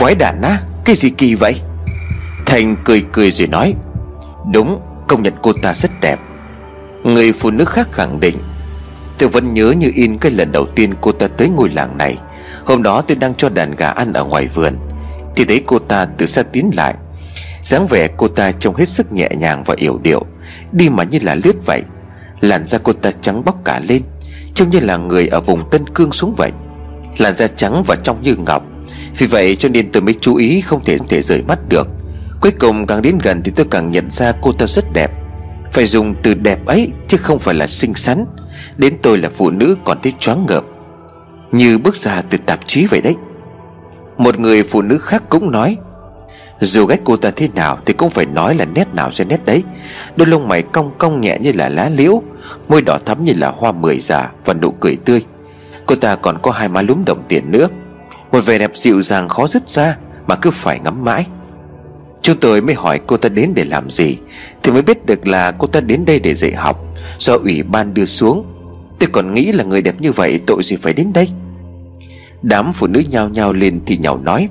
Quái đản á? Cái gì kỳ vậy? Thành cười cười rồi nói, Đúng, công nhận cô ta rất đẹp. Người phụ nữ khác khẳng định. Tôi vẫn nhớ như in cái lần đầu tiên cô ta tới ngôi làng này. Hôm đó tôi đang cho đàn gà ăn ở ngoài vườn. Thì thấy cô ta từ xa tiến lại. Dáng vẻ cô ta trông hết sức nhẹ nhàng và yểu điệu, Đi mà như là lướt vậy. Làn da cô ta trắng bóc cả lên, Trông như là người ở vùng Tân Cương xuống vậy. Làn da trắng và trong như ngọc vì vậy cho nên tôi mới chú ý không thể thể rời mắt được. Cuối cùng càng đến gần thì tôi càng nhận ra cô ta rất đẹp. Phải dùng từ đẹp ấy chứ không phải là xinh xắn. Đến tôi là phụ nữ còn thấy choáng ngợp. Như bước ra từ tạp chí vậy đấy. Một người phụ nữ khác cũng nói, Dù ghét cô ta thế nào Thì cũng phải nói là nét nào sẽ nét đấy. Đôi lông mày cong cong nhẹ như là lá liễu, Môi đỏ thắm như là hoa mười già Và nụ cười tươi. Cô ta còn có hai má lúm đồng tiền nữa. Một vẻ đẹp dịu dàng khó dứt ra Mà cứ phải ngắm mãi. Chúng tôi mới hỏi cô ta đến để làm gì, Thì mới biết được là cô ta đến đây để dạy học. Do ủy ban đưa xuống, Tôi còn nghĩ là người đẹp như vậy tội gì phải đến đây? Đám phụ nữ nhao nhao lên thì nhào nói,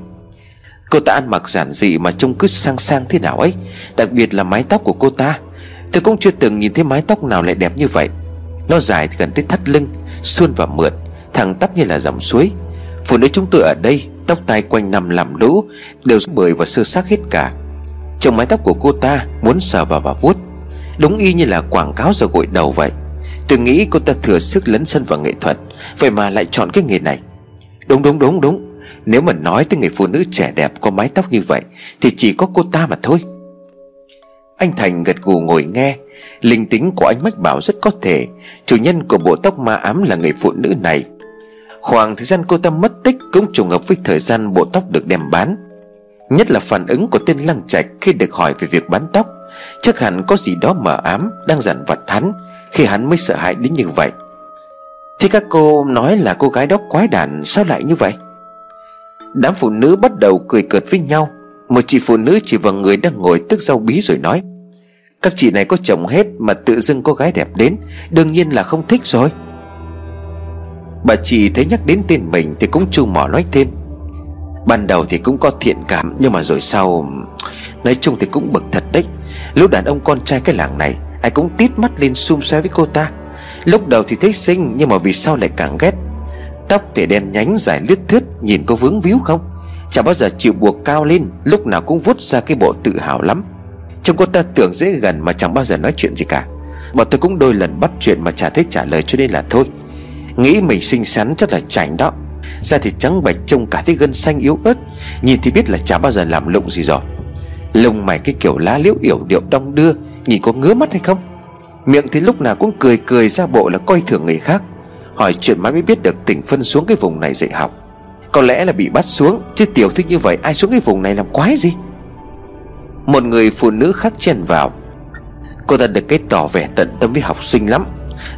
Cô ta ăn mặc giản dị mà trông cứ sang sang thế nào ấy, Đặc biệt là mái tóc của cô ta. Tôi cũng chưa từng nhìn thấy mái tóc nào lại đẹp như vậy. Nó dài thì gần tới thắt lưng Xuôn và mượt, Thẳng tắp như là dòng suối. Phụ nữ chúng tôi ở đây, Tóc tai quanh nằm làm lũ, Đều bời và sơ xác hết cả. Trong mái tóc của cô ta, Muốn sờ vào và vuốt. Đúng y như là quảng cáo giờ gội đầu vậy. Tôi nghĩ cô ta thừa sức lấn sân vào nghệ thuật, Vậy mà lại chọn cái nghề này. Đúng đúng đúng đúng. Nếu mà nói tới người phụ nữ trẻ đẹp có mái tóc như vậy, Thì chỉ có cô ta mà thôi. Anh Thành gật gù ngồi nghe. Linh tính của anh Mách bảo rất có thể. Chủ nhân của bộ tóc ma ám là người phụ nữ này. Khoảng thời gian cô ta mất tích Cũng trùng hợp với thời gian bộ tóc được đem bán. Nhất là phản ứng của tên Lăng Trạch Khi được hỏi về việc bán tóc, Chắc hẳn có gì đó mờ ám Đang dằn vặt hắn, Khi hắn mới sợ hãi đến như vậy. Thì các cô nói là cô gái đó quái đản Sao lại như vậy? Đám phụ nữ bắt đầu cười cợt với nhau. Một chị phụ nữ chỉ vào người đang ngồi tức rau bí rồi nói, Các chị này có chồng hết Mà tự dưng có gái đẹp đến, Đương nhiên là không thích rồi. Bà chị thấy nhắc đến tên mình Thì cũng chu mỏ nói thêm. Ban đầu thì cũng có thiện cảm, Nhưng mà rồi sau, Nói chung thì cũng bực thật đấy. Lúc đàn ông con trai cái làng này, Ai cũng tít mắt lên xung xoe với cô ta. Lúc đầu thì thấy xinh, Nhưng mà vì sao lại càng ghét? Tóc thì đen nhánh, dài lướt thướt, Nhìn có vướng víu không? Chả bao giờ chịu buộc cao lên, Lúc nào cũng vút ra cái bộ tự hào lắm. Trông cô ta tưởng dễ gần mà chẳng bao giờ nói chuyện gì cả. Bọn tôi cũng đôi lần bắt chuyện mà chả thấy trả lời cho nên là thôi. Nghĩ mình xinh xắn chắc là chảnh đó. Da thì trắng bạch trông cả thấy gân xanh yếu ớt. Nhìn thì biết là chả bao giờ làm lụng gì rồi. Lông mày cái kiểu lá liễu yểu điệu đong đưa, Nhìn có ngứa mắt hay không? Miệng thì lúc nào cũng cười cười ra bộ là coi thường người khác. Hỏi chuyện mãi mới biết được tỉnh phân xuống cái vùng này dạy học. Có lẽ là bị bắt xuống, Chứ tiểu thích như vậy ai xuống cái vùng này làm quái gì? Một người phụ nữ khác chen vào. Cô ta được cái tỏ vẻ tận tâm với học sinh lắm.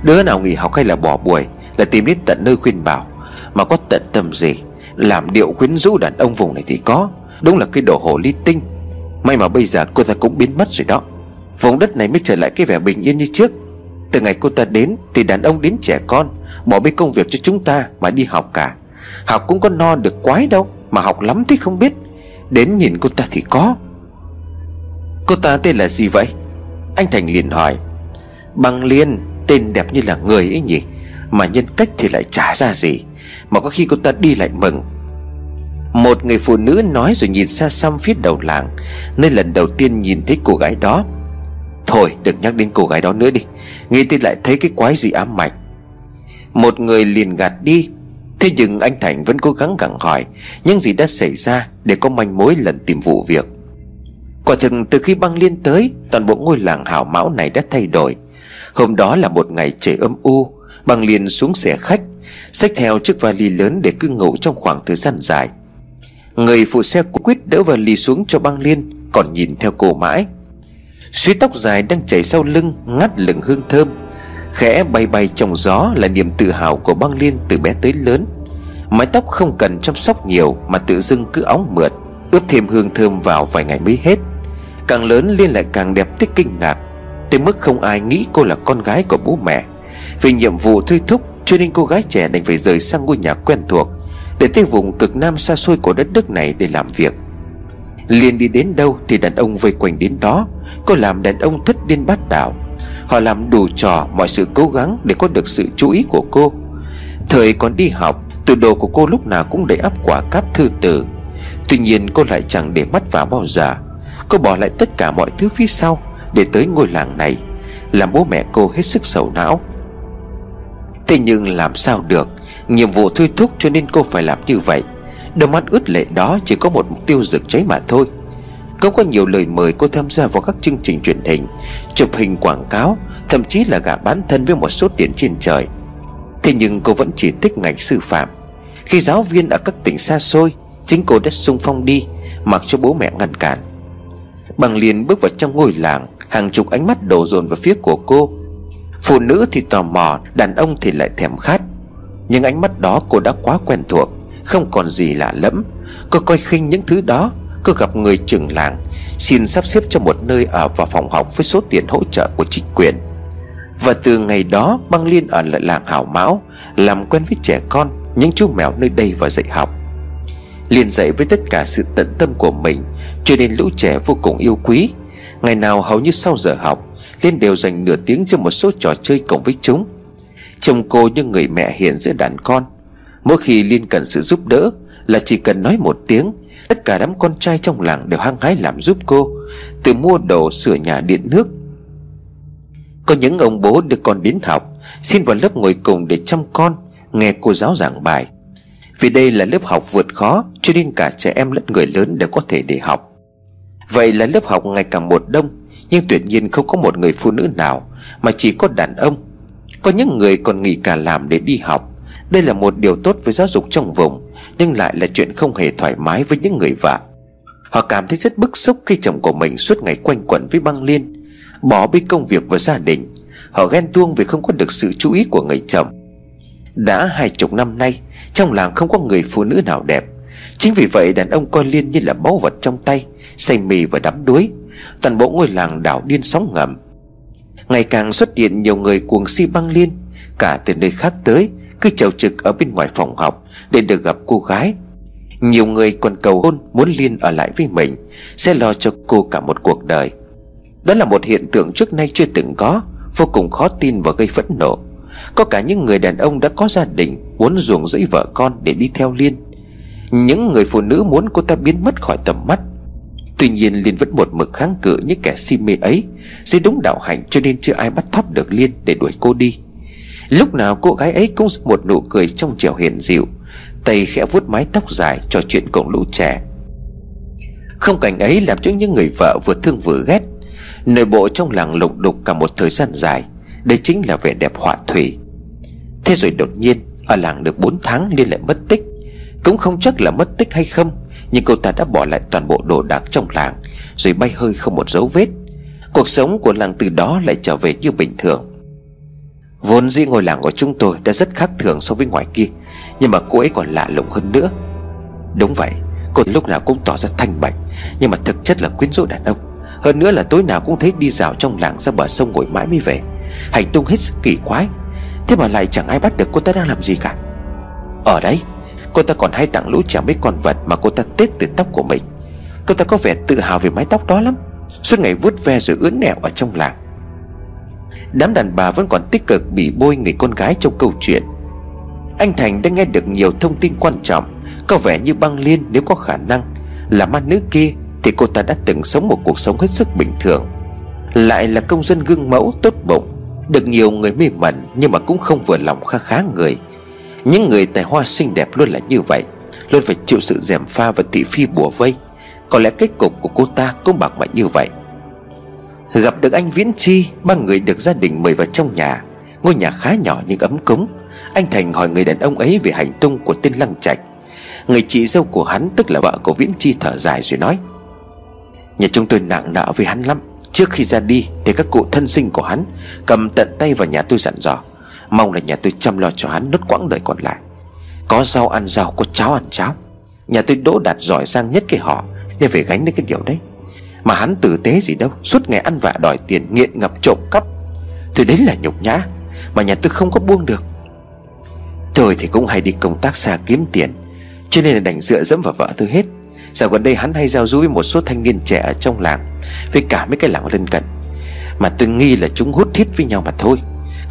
Đứa nào nghỉ học hay là bỏ buổi là tìm đến tận nơi khuyên bảo. Mà có tận tâm gì? Làm điệu quyến rũ đàn ông vùng này thì có. Đúng là cái đồ hồ ly tinh. May mà bây giờ cô ta cũng biến mất rồi đó. Vùng đất này mới trở lại cái vẻ bình yên như trước. Từ ngày cô ta đến Thì đàn ông đến trẻ con, Bỏ bê công việc cho chúng ta mà đi học cả. Học cũng có no được quái đâu, Mà học lắm thì không biết. Đến nhìn cô ta thì có. Cô ta tên là gì vậy? Anh Thành liền hỏi. Bằng Liên, Tên đẹp như là người ấy nhỉ? Mà nhân cách thì lại trả ra gì. Mà có khi cô ta đi lại mừng. Một người phụ nữ nói rồi nhìn xa xăm phía đầu làng Nơi lần đầu tiên nhìn thấy cô gái đó. Thôi, đừng nhắc đến cô gái đó nữa đi. Nghĩ thì lại thấy cái quái gì ám mạch. Một người liền gạt đi. Thế nhưng anh Thành vẫn cố gắng gặng hỏi Những gì đã xảy ra Để có manh mối lần tìm vụ việc. Quả thực từ khi băng liên tới, Toàn bộ ngôi làng hảo mão này đã thay đổi. Hôm đó là một ngày trời âm u Băng liên xuống xe khách, Xách theo chiếc vali lớn để cứ ngủ trong khoảng thời gian dài. Người phụ xe quyết đỡ vali xuống cho băng liên, Còn nhìn theo cô mãi. Suy tóc dài đang chảy sau lưng, Ngắt lửng hương thơm. Khẽ bay bay trong gió là niềm tự hào của băng liên từ bé tới lớn. Mái tóc không cần chăm sóc nhiều Mà tự dưng cứ óng mượt Ướp thêm hương thơm vào vài ngày mới hết. Càng lớn Liên lại càng đẹp tới kinh ngạc, Tới mức không ai nghĩ cô là con gái của bố mẹ. Vì nhiệm vụ thôi thúc, Cho nên cô gái trẻ đành phải rời sang ngôi nhà quen thuộc, Để tới vùng cực nam xa xôi của đất nước này để làm việc. Liền đi đến đâu thì đàn ông vây quanh đến đó, Cô làm đàn ông thất điên bát đảo Họ làm đủ trò mọi sự cố gắng Để có được sự chú ý của cô. Thời còn đi học Tủ đồ của cô lúc nào cũng đầy ắp quả cáp thư tử Tuy nhiên cô lại chẳng để mắt vào bao giờ. Cô bỏ lại tất cả mọi thứ phía sau Để tới ngôi làng này, Làm bố mẹ cô hết sức sầu não. Thế nhưng làm sao được? Nhiệm vụ thôi thúc cho nên cô phải làm như vậy. Đôi mắt ướt lệ đó chỉ có một mục tiêu rực cháy mà thôi. Không có nhiều lời mời cô tham gia vào các chương trình truyền hình, Chụp hình quảng cáo, Thậm chí là gả bán thân với một số tiền trên trời. Thế nhưng cô vẫn chỉ thích ngành sư phạm. Khi giáo viên ở các tỉnh xa xôi, Chính cô đã sung phong đi, Mặc cho bố mẹ ngăn cản. Bằng liền bước vào trong ngôi làng, Hàng chục ánh mắt đổ dồn vào phía của cô. Phụ nữ thì tò mò, Đàn ông thì lại thèm khát. Nhưng ánh mắt đó cô đã quá quen thuộc, Không còn gì lạ lẫm. Cô coi khinh những thứ đó, Cô gặp người trưởng làng, Xin sắp xếp cho một nơi ở vào phòng học Với số tiền hỗ trợ của chính quyền. Và từ ngày đó, Băng Liên ở lại làng Hảo Mão, Làm quen với trẻ con, Những chú mèo nơi đây và dạy học. Liên dạy với tất cả sự tận tâm của mình, Cho nên lũ trẻ vô cùng yêu quý. Ngày nào hầu như sau giờ học, Liên đều dành nửa tiếng cho một số trò chơi cùng với chúng. Chồng cô như người mẹ hiền giữa đàn con. Mỗi khi Liên cần sự giúp đỡ Là chỉ cần nói một tiếng, Tất cả đám con trai trong làng đều hăng hái làm giúp cô, Từ mua đồ, sửa nhà, điện nước. Có những ông bố đưa con đến học, Xin vào lớp ngồi cùng để chăm con, Nghe cô giáo giảng bài. Vì đây là lớp học vượt khó, Cho nên cả trẻ em lẫn người lớn đều có thể để học. Vậy là lớp học ngày càng một đông, Nhưng tuyệt nhiên không có một người phụ nữ nào Mà chỉ có đàn ông. Có những người còn nghỉ cả làm để đi học. Đây là một điều tốt với giáo dục trong vùng, Nhưng lại là chuyện không hề thoải mái với những người vợ. Họ cảm thấy rất bức xúc khi chồng của mình suốt ngày quanh quẩn với băng liên, Bỏ bê công việc và gia đình. Họ ghen tuông vì không có được sự chú ý của người chồng. Đã hai chục năm nay, Trong làng không có người phụ nữ nào đẹp. Chính vì vậy đàn ông coi Liên như là báu vật trong tay, Say mì và đắm đuối. Toàn bộ ngôi làng đảo điên sóng ngầm. Ngày càng xuất hiện nhiều người cuồng si băng Liên, Cả từ nơi khác tới, Cứ chầu trực ở bên ngoài phòng học Để được gặp cô gái. Nhiều người còn cầu hôn muốn Liên ở lại với mình, Sẽ lo cho cô cả một cuộc đời. Đó là một hiện tượng trước nay chưa từng có, Vô cùng khó tin và gây phẫn nộ. Có cả những người đàn ông đã có gia đình, Muốn ruồng rẫy vợ con để đi theo Liên những người phụ nữ muốn cô ta biến mất khỏi tầm mắt. Tuy nhiên Liên vẫn một mực kháng cự những kẻ si mê ấy. Dưới đúng đạo hạnh cho nên chưa ai bắt thóp được Liên để đuổi cô đi. Lúc nào cô gái ấy cũng một nụ cười trong trẻo hiền dịu, Tay khẽ vuốt mái tóc dài trò chuyện cùng lũ trẻ. Không cảnh ấy làm cho những người vợ vừa thương vừa ghét. Nội bộ trong làng lục đục cả một thời gian dài, Đây chính là vẻ đẹp họa thủy. Thế rồi đột nhiên, Ở làng được 4 tháng Liên lại mất tích cũng không chắc là mất tích hay không, Nhưng cô ta đã bỏ lại toàn bộ đồ đạc trong làng, Rồi bay hơi không một dấu vết. Cuộc sống của làng từ đó lại trở về như bình thường. Vốn dĩ ngôi làng của chúng tôi đã rất khác thường so với ngoài kia, Nhưng mà cô ấy còn lạ lùng hơn nữa. Đúng vậy, Cô lúc nào cũng tỏ ra thanh bạch, Nhưng mà thực chất là quyến rũ đàn ông. Hơn nữa là tối nào cũng thấy đi dạo trong làng ra bờ sông ngồi mãi mới về. Hành tung hết sức kỳ quái, Thế mà lại chẳng ai bắt được cô ta đang làm gì cả. Ở đấy. Cô ta còn hay tặng lũ trẻ mấy con vật Mà cô ta tết từ tóc của mình. Cô ta có vẻ tự hào về mái tóc đó lắm. Suốt ngày vuốt ve rồi ướn nẹo ở trong làng. Đám đàn bà vẫn còn tích cực bị bôi người con gái trong câu chuyện. Anh Thành đã nghe được nhiều thông tin quan trọng, Có vẻ như băng liên nếu có khả năng Là ma nữ kia Thì cô ta đã từng sống một cuộc sống hết sức bình thường. Lại là công dân gương mẫu tốt bụng, Được nhiều người mê mẩn Nhưng mà cũng không vừa lòng kha khá người những người tài hoa xinh đẹp luôn là như vậy. Luôn phải chịu sự dèm pha và thị phi bùa vây. Có lẽ kết cục của cô ta cũng bạc mạnh như vậy. Gặp được anh Viễn Chi, Ba người được gia đình mời vào trong nhà. Ngôi nhà khá nhỏ nhưng ấm cúng. Anh Thành hỏi người đàn ông ấy về hành tung của tên Lăng Trạch. Người chị dâu của hắn, tức là vợ của Viễn Chi, thở dài rồi nói, Nhà chúng tôi nặng nợ với hắn lắm. Trước khi ra đi thì các cụ thân sinh của hắn, Cầm tận tay vào nhà tôi dặn dò. Mong là nhà tôi chăm lo cho hắn nốt quãng đời còn lại. Có rau ăn rau, Có cháo ăn cháo. Nhà tôi đỗ đạt giỏi giang nhất cái họ, Nên phải gánh đến cái điều đấy. Mà hắn tử tế gì đâu, Suốt ngày ăn vạ đòi tiền, nghiện ngập trộm cắp. Thì đấy là nhục nhã, Mà nhà tôi không có buông được. Tôi thì cũng hay đi công tác xa kiếm tiền, Cho nên là đành dựa dẫm vào vợ tôi hết. Dạo gần đây hắn hay giao du với một số thanh niên trẻ ở trong làng, Với cả mấy cái làng lân cận. Mà tôi nghi là chúng hút thiết với nhau mà thôi.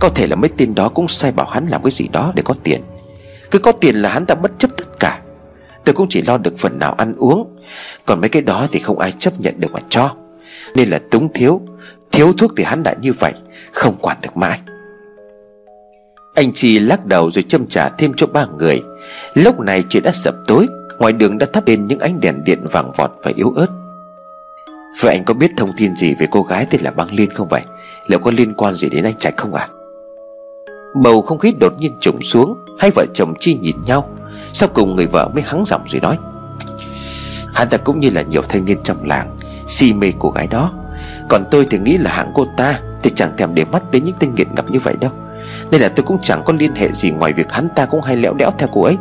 Có thể là mấy tên đó cũng sai bảo hắn làm cái gì đó để có tiền. Cứ có tiền là hắn đã bất chấp tất cả. Tôi cũng chỉ lo được phần nào ăn uống. Còn mấy cái đó thì không ai chấp nhận được mà cho. Nên là túng thiếu. Thiếu thuốc thì hắn đã như vậy, Không quản được mãi. Anh Chi lắc đầu rồi châm trả thêm cho ba người. Lúc này trời đã sập tối, Ngoài đường đã thắp lên những ánh đèn điện vàng vọt và yếu ớt. Vậy anh có biết thông tin gì về cô gái tên là Băng Liên không vậy? Liệu có liên quan gì đến anh Trạch không ạ? à? Bầu không khí đột nhiên trùng xuống, Hai vợ chồng Chi nhìn nhau. Sau cùng người vợ mới hắng giọng rồi nói, Hắn ta cũng như là nhiều thanh niên trong làng, Si mê cô gái đó. Còn tôi thì nghĩ là hạng cô ta Thì chẳng thèm để mắt đến những tên nghiện ngập như vậy đâu. Nên là tôi cũng chẳng có liên hệ gì Ngoài việc hắn ta cũng hay lẽo đẽo theo cô ấy.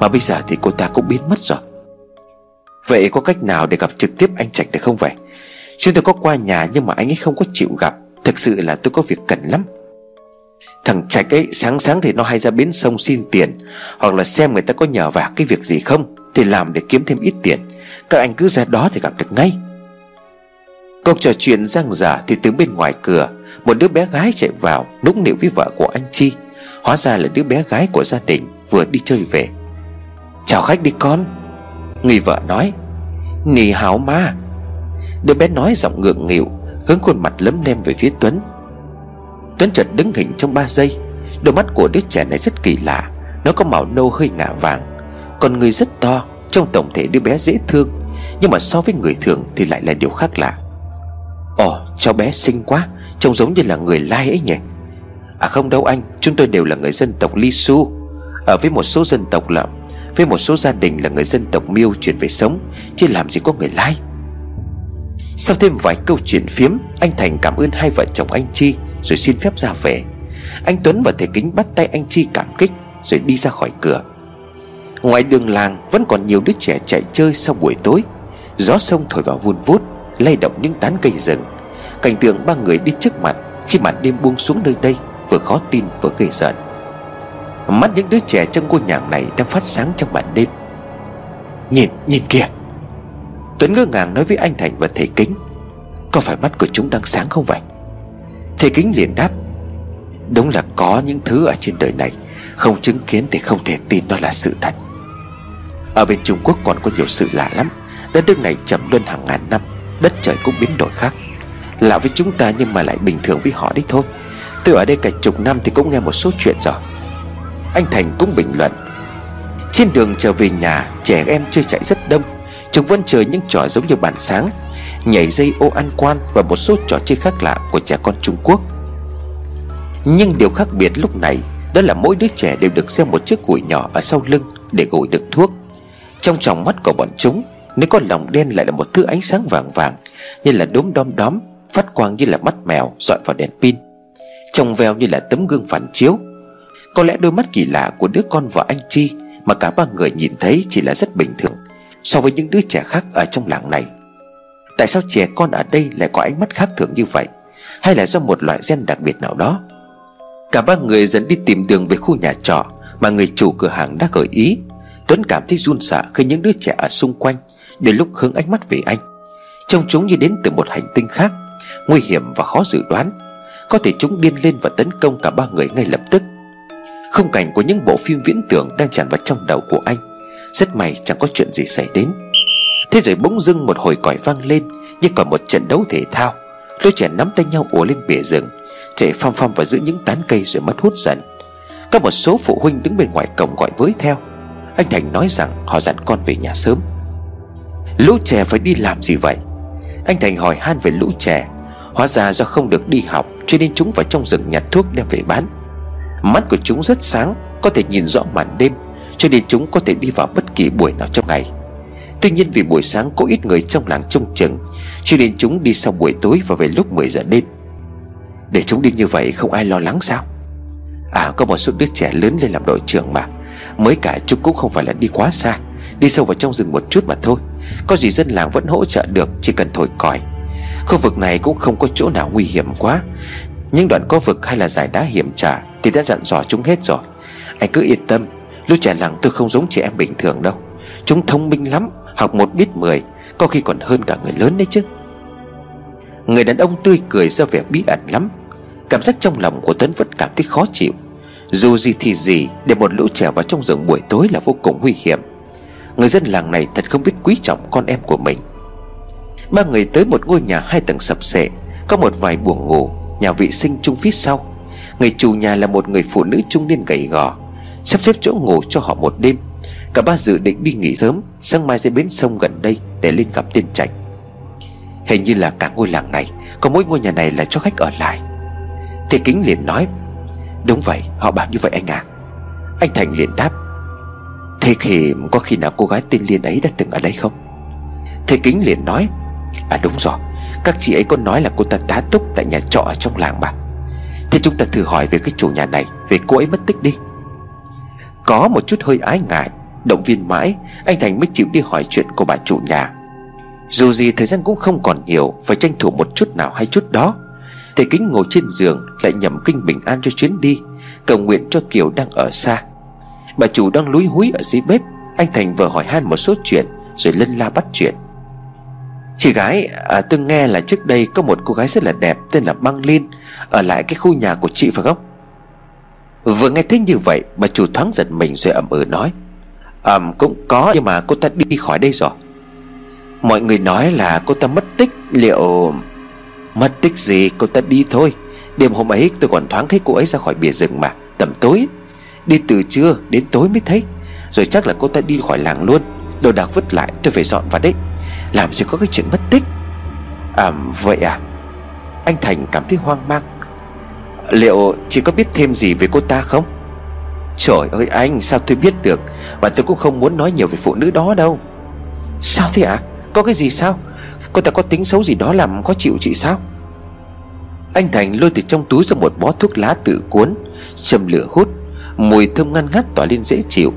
Mà bây giờ thì cô ta cũng biến mất rồi. Vậy có cách nào để gặp trực tiếp anh Trạch được không vậy? Chúng tôi có qua nhà nhưng mà anh ấy không có chịu gặp. Thực sự là tôi có việc cần lắm. Thằng Trạch ấy, sáng sáng thì nó hay ra bến sông xin tiền, Hoặc là xem người ta có nhờ vả cái việc gì không, Thì làm để kiếm thêm ít tiền. Các anh cứ ra đó thì gặp được ngay. Cuộc trò chuyện răng rả thì từ bên ngoài cửa, Một đứa bé gái chạy vào, Nũng nịu với vợ của anh Chi. Hóa ra là đứa bé gái của gia đình Vừa đi chơi về. Chào khách đi con. Người vợ nói. Nì hảo ma. Đứa bé nói giọng ngượng nghịu, Hướng khuôn mặt lấm lem về phía Tuấn. Tuấn chợt đứng hình trong 3 giây. Đôi mắt của đứa trẻ này rất kỳ lạ. Nó có màu nâu hơi ngả vàng, Còn người rất to, Trong tổng thể đứa bé dễ thương. Nhưng mà so với người thường thì lại là điều khác lạ. Ồ, cháu bé xinh quá, Trông giống như là người Lai ấy nhỉ? À không đâu anh, Chúng tôi đều là người dân tộc Lisu Ở với một số dân tộc là Với một số gia đình là người dân tộc Miêu chuyển về sống, Chứ làm gì có người Lai. Sau thêm vài câu chuyện phiếm, Anh Thành cảm ơn hai vợ chồng anh Chi. Rồi xin phép ra về. Anh Tuấn và thầy Kính bắt tay anh Chi cảm kích, Rồi đi ra khỏi cửa. Ngoài đường làng, vẫn còn nhiều đứa trẻ chạy chơi sau buổi tối. Gió sông thổi vào vun vút, lay động những tán cây rừng. Cảnh tượng ba người đi trước mặt khi màn đêm buông xuống nơi đây vừa khó tin vừa gây giận mắt những đứa trẻ trong ngôi nhà này đang phát sáng trong màn đêm. Nhìn nhìn kìa! Tuấn ngơ ngàng nói với anh thành và thầy kính, có phải mắt của chúng đang sáng không vậy? Thầy kính liền đáp, đúng là có những thứ ở trên đời này, không chứng kiến thì không thể tin nó là sự thật. Ở bên trung quốc còn có nhiều sự lạ lắm, đất nước này trầm luân hàng ngàn năm, Đất trời cũng biến đổi khác. Lạ với chúng ta nhưng mà lại bình thường với họ đấy thôi. Tôi ở đây cả chục năm thì cũng nghe một số chuyện rồi. Anh Thành cũng bình luận, Trên đường trở về nhà, Trẻ em chơi chạy rất đông, Chúng vẫn chơi những trò giống như bản sáng. Nhảy dây ô ăn quan Và một số trò chơi khác lạ của trẻ con Trung Quốc. Nhưng điều khác biệt lúc này, Đó là mỗi đứa trẻ đều được gieo một chiếc củi nhỏ ở sau lưng Để gội đựng thuốc. Trong tròng mắt của bọn chúng, nếu có lòng đen lại là một thứ ánh sáng vàng vàng, Như là đốm đom đóm, Phát quang như là mắt mèo dọi vào đèn pin, Trông veo như là tấm gương phản chiếu. Có lẽ đôi mắt kỳ lạ của đứa con vợ anh Chi Mà cả ba người nhìn thấy chỉ là rất bình thường So với những đứa trẻ khác ở trong làng này. Tại sao trẻ con ở đây lại có ánh mắt khác thường như vậy? Hay là do một loại gen đặc biệt nào đó? Cả ba người dần đi tìm đường về khu nhà trọ Mà người chủ cửa hàng đã gợi ý. Tuấn cảm thấy run sợ khi những đứa trẻ ở xung quanh Đến lúc hướng ánh mắt về anh. Trông chúng như đến từ một hành tinh khác, Nguy hiểm và khó dự đoán. Có thể chúng điên lên và tấn công cả ba người ngay lập tức. Không cảnh của những bộ phim viễn tưởng Đang tràn vào trong đầu của anh. Rất may chẳng có chuyện gì xảy đến. Thế rồi bỗng dưng một hồi còi vang lên, Như còn một trận đấu thể thao. Lũ trẻ nắm tay nhau ùa lên bìa rừng Chạy phăm phăm vào giữa những tán cây rồi mất hút dần. Có một số phụ huynh đứng bên ngoài cổng gọi với theo. Anh Thành nói rằng họ dặn con về nhà sớm. Lũ trẻ phải đi làm gì vậy? Anh Thành hỏi han về lũ trẻ. Hóa ra do không được đi học, Cho nên chúng vào trong rừng nhặt thuốc đem về bán. Mắt của chúng rất sáng, Có thể nhìn rõ màn đêm, Cho nên chúng có thể đi vào bất kỳ buổi nào trong ngày. Tuy nhiên vì buổi sáng có ít người trong làng trông chừng, Cho nên chúng đi sau buổi tối và về lúc 10 giờ đêm. Để chúng đi như vậy không ai lo lắng sao? À có một số đứa trẻ lớn lên làm đội trưởng mà. Mới cả chúng cũng không phải là đi quá xa, Đi sâu vào trong rừng một chút mà thôi. Có gì dân làng vẫn hỗ trợ được, Chỉ cần thổi còi. Khu vực này cũng không có chỗ nào nguy hiểm quá. Những đoạn có vực hay là giải đá hiểm trở Thì đã dặn dò chúng hết rồi. Anh cứ yên tâm Lúc trẻ làng tôi không giống trẻ em bình thường đâu. Chúng thông minh lắm. Học một biết mười, Có khi còn hơn cả người lớn đấy chứ. Người đàn ông tươi cười ra vẻ bí ẩn lắm. Cảm giác trong lòng của Tuấn vẫn cảm thấy khó chịu. Dù gì thì gì, Để một lũ trẻ vào trong rừng buổi tối là vô cùng nguy hiểm. Người dân làng này thật không biết quý trọng con em của mình. Ba người tới một ngôi nhà hai tầng sập sệ, Có một vài buồng ngủ, Nhà vệ sinh chung phía sau. Người chủ nhà là một người phụ nữ trung niên gầy gò, Sắp xếp chỗ ngủ cho họ một đêm. Cả ba dự định đi nghỉ sớm, Sáng mai sẽ bến sông gần đây Để lên gặp tiên trạch. Hình như là cả ngôi làng này, Có mỗi ngôi nhà này là cho khách ở lại. Thế Kính liền nói, Đúng vậy, họ bảo như vậy anh à Anh Thành liền đáp, Thế thì có khi nào cô gái tên Liên ấy đã từng ở đây không? Thế Kính liền nói À đúng rồi, Các chị ấy có nói là cô ta tá túc tại nhà trọ ở trong làng mà. Thế chúng ta thử hỏi về cái chủ nhà này, Về cô ấy mất tích đi. Có một chút hơi ái ngại Động viên mãi Anh Thành mới chịu đi hỏi chuyện của bà chủ nhà. Dù gì thời gian cũng không còn nhiều Phải tranh thủ một chút nào hay chút đó. Thầy Kính ngồi trên giường Lại nhầm kinh bình an cho chuyến đi Cầu nguyện cho Kiều đang ở xa. Bà chủ đang lúi húi ở dưới bếp Anh Thành vừa hỏi han một số chuyện Rồi lân la bắt chuyện. Chị gái à, tôi nghe là trước đây Có một cô gái rất là đẹp Tên là Băng Liên Ở lại cái khu nhà của chị phải không? Vừa nghe thấy như vậy Bà chủ thoáng giật mình rồi ẩm ừ nói. Ẩm um, cũng có Nhưng mà cô ta đi khỏi đây rồi. Mọi người nói là cô ta mất tích Liệu Mất tích gì cô ta đi thôi. Đêm hôm ấy tôi còn thoáng thấy cô ấy ra khỏi bìa rừng mà Tầm tối. Đi từ trưa đến tối mới thấy. Rồi chắc là cô ta đi khỏi làng luôn. Đồ đạc vứt lại tôi phải dọn vào đấy. Làm gì có cái chuyện mất tích? À vậy à? Anh Thành cảm thấy hoang mang. Liệu chị có biết thêm gì về cô ta không? Trời ơi anh, Sao tôi biết được? Và tôi cũng không muốn nói nhiều về phụ nữ đó đâu. Sao thế ạ? À? Có cái gì sao? Cô ta có tính xấu gì đó làm khó chịu chị sao? Anh Thành lôi từ trong túi ra một bó thuốc lá tự cuốn, Châm lửa hút, Mùi thơm ngăn ngắt tỏa lên dễ chịu.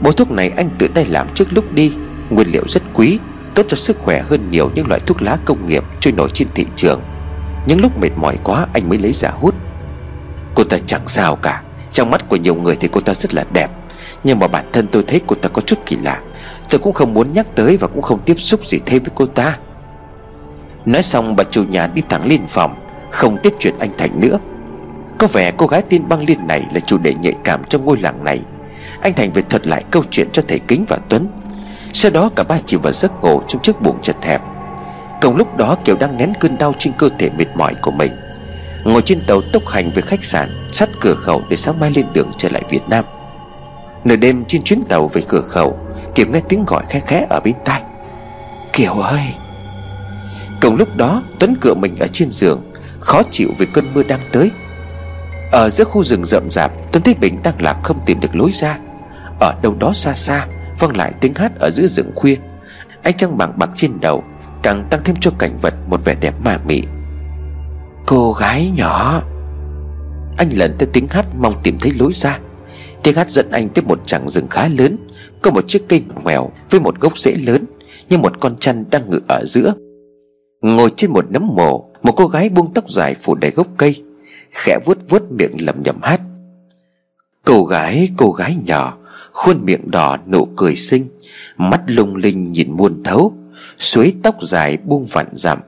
Bó thuốc này anh tự tay làm trước lúc đi, Nguyên liệu rất quý, Tốt cho sức khỏe hơn nhiều những loại thuốc lá công nghiệp Trôi nổi trên thị trường. Những lúc mệt mỏi quá, anh mới lấy ra hút. Cô ta chẳng sao cả. Trong mắt của nhiều người thì cô ta rất là đẹp. Nhưng mà bản thân tôi thấy cô ta có chút kỳ lạ. Tôi cũng không muốn nhắc tới Và cũng không tiếp xúc gì thêm với cô ta. Nói xong, bà chủ nhà đi thẳng lên phòng, Không tiếp chuyện anh Thành nữa. Có vẻ cô gái tên băng liên này Là chủ đề nhạy cảm trong ngôi làng này. Anh Thành về thuật lại câu chuyện cho thầy Kính và Tuấn. Sau đó cả ba chìm vào giấc ngủ Trong chiếc buồng chật hẹp. Cùng lúc đó, Kiều đang nén cơn đau trên cơ thể mệt mỏi của mình. Ngồi trên tàu tốc hành về khách sạn Sắt cửa khẩu để sáng mai lên đường trở lại Việt Nam. Nửa đêm trên chuyến tàu về cửa khẩu, Kiều nghe tiếng gọi khẽ khẽ ở bên tai. Kiều ơi! Cùng lúc đó, Tuấn cựa mình ở trên giường, Khó chịu vì cơn mưa đang tới. Ở giữa khu rừng rậm rạp, Tuấn thấy mình đang lạc không tìm được lối ra. Ở đâu đó xa xa, Vang lại tiếng hát ở giữa rừng khuya. Ánh trăng bằng bạc trên đầu Càng tăng thêm cho cảnh vật một vẻ đẹp ma mị. Cô gái nhỏ. Anh lần tới tiếng hát mong tìm thấy lối ra. Tiếng hát dẫn anh tới một chặng rừng khá lớn Có một chiếc cây ngoèo với một gốc rễ lớn Như một con chăn đang ngự ở giữa. Ngồi trên một nấm mồ Một cô gái buông tóc dài phủ đầy gốc cây Khẽ vuốt vuốt miệng lẩm nhẩm hát. Cô gái, cô gái nhỏ Khuôn miệng đỏ nụ cười xinh Mắt lung linh nhìn muôn thấu Suối tóc dài buông vặn dặm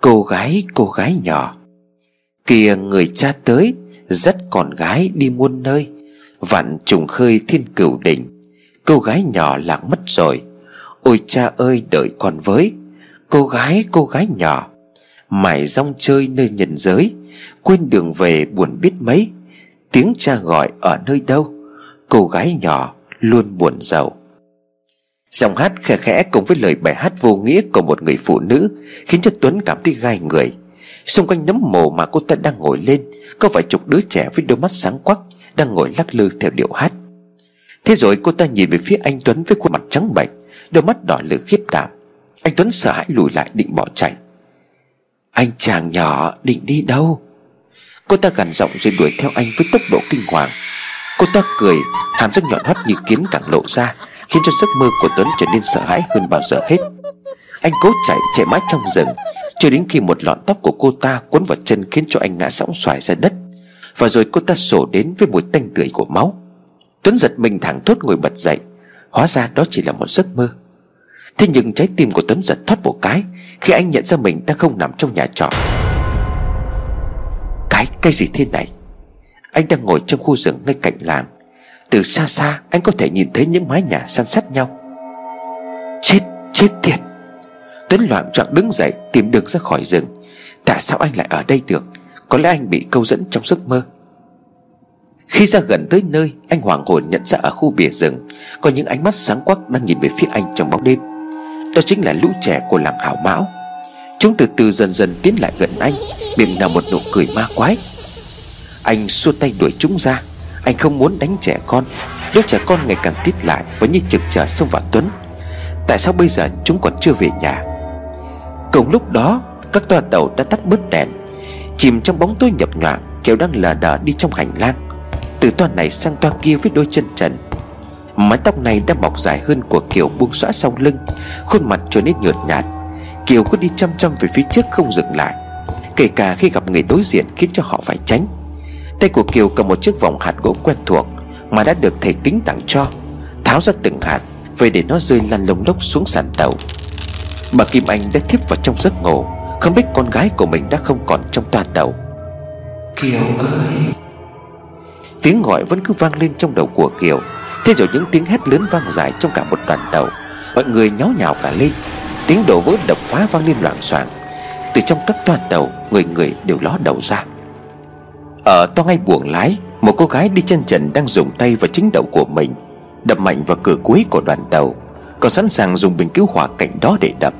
Cô gái, cô gái nhỏ. Kìa người cha tới, Dắt con gái đi muôn nơi. Vặn trùng khơi thiên cửu đỉnh, Cô gái nhỏ lạc mất rồi. Ôi cha ơi, đợi con với. Cô gái cô gái nhỏ, Mải rong chơi nơi nhân giới, Quên đường về buồn biết mấy. Tiếng cha gọi ở nơi đâu? Cô gái nhỏ luôn buồn giàu Giọng hát khẽ khẽ cùng với lời bài hát vô nghĩa của một người phụ nữ Khiến cho Tuấn cảm thấy gai người. Xung quanh nấm mồ mà cô ta đang ngồi lên, Có vài chục đứa trẻ với đôi mắt sáng quắc Đang ngồi lắc lư theo điệu hát. Thế rồi cô ta nhìn về phía anh Tuấn với khuôn mặt trắng bệch, Đôi mắt đỏ lửa khiếp đảm. Anh Tuấn sợ hãi lùi lại định bỏ chạy. Anh chàng nhỏ, định đi đâu? Cô ta gằn giọng rồi đuổi theo anh với tốc độ kinh hoàng. Cô ta cười, Hàm răng nhọn hoắt như kiến càng lộ ra, Khiến cho giấc mơ của Tuấn trở nên sợ hãi hơn bao giờ hết. Anh cố chạy chạy mãi trong rừng Cho đến khi một lọn tóc của cô ta cuốn vào chân Khiến cho anh ngã sóng xoài ra đất. Và rồi cô ta sổ đến với mùi tanh tưởi của máu. Tuấn giật mình thẳng thốt ngồi bật dậy. Hóa ra đó chỉ là một giấc mơ. Thế nhưng trái tim của Tuấn giật thoát một cái Khi anh nhận ra mình đang không nằm trong nhà trọ. Cái, cái gì thế này? Anh đang ngồi trong khu rừng ngay cạnh làng. Từ xa xa anh có thể nhìn thấy những mái nhà san sát nhau. Chết, chết tiệt. Tuấn loạn trọng đứng dậy, tìm đường ra khỏi rừng. Tại sao anh lại ở đây được? Có lẽ anh bị câu dẫn trong giấc mơ. Khi ra gần tới nơi, Anh hoàng hồn nhận ra ở khu bìa rừng, Có những ánh mắt sáng quắc đang nhìn về phía anh trong bóng đêm. Đó chính là lũ trẻ của làng hảo mão. Chúng từ từ dần dần tiến lại gần anh, Miệng nào một nụ cười ma quái. Anh xua tay đuổi chúng ra. Anh không muốn đánh trẻ con. Đứa trẻ con ngày càng tít lại Và như trực chờ xông vào Tuấn. Tại sao bây giờ chúng còn chưa về nhà? Cùng lúc đó, Các toa tàu đã tắt bớt đèn. Chìm trong bóng tối nhập nhoạng Kiều đang lờ đờ đi trong hành lang. Từ toa này sang toa kia với đôi chân trần. Mái tóc này đã mọc dài hơn của Kiều buông xõa sau lưng, Khuôn mặt trở nên nhợt nhạt. Kiều cứ đi chăm chăm về phía trước không dừng lại, Kể cả khi gặp người đối diện khiến cho họ phải tránh. Tay của Kiều cầm một chiếc vòng hạt gỗ quen thuộc Mà đã được thầy kính tặng cho, Tháo ra từng hạt, Về để nó rơi lăn lông lốc xuống sàn tàu. Bà Kim Anh đã thiếp vào trong giấc ngủ Không biết con gái của mình đã không còn trong toa tàu. Kiều ơi! Tiếng gọi vẫn cứ vang lên trong đầu của Kiều. Thế rồi những tiếng hét lớn vang dài trong cả một đoàn tàu. Mọi người nháo nhào cả lên. Tiếng đổ vỡ đập phá vang lên loạn soạn Từ trong các toa tàu Người người đều ló đầu ra. Ở to ngay buồng lái Một cô gái đi chân trần đang dùng tay vào chính đầu của mình Đập mạnh vào cửa cuối của đoàn tàu còn sẵn sàng dùng bình cứu hỏa cạnh đó để đập.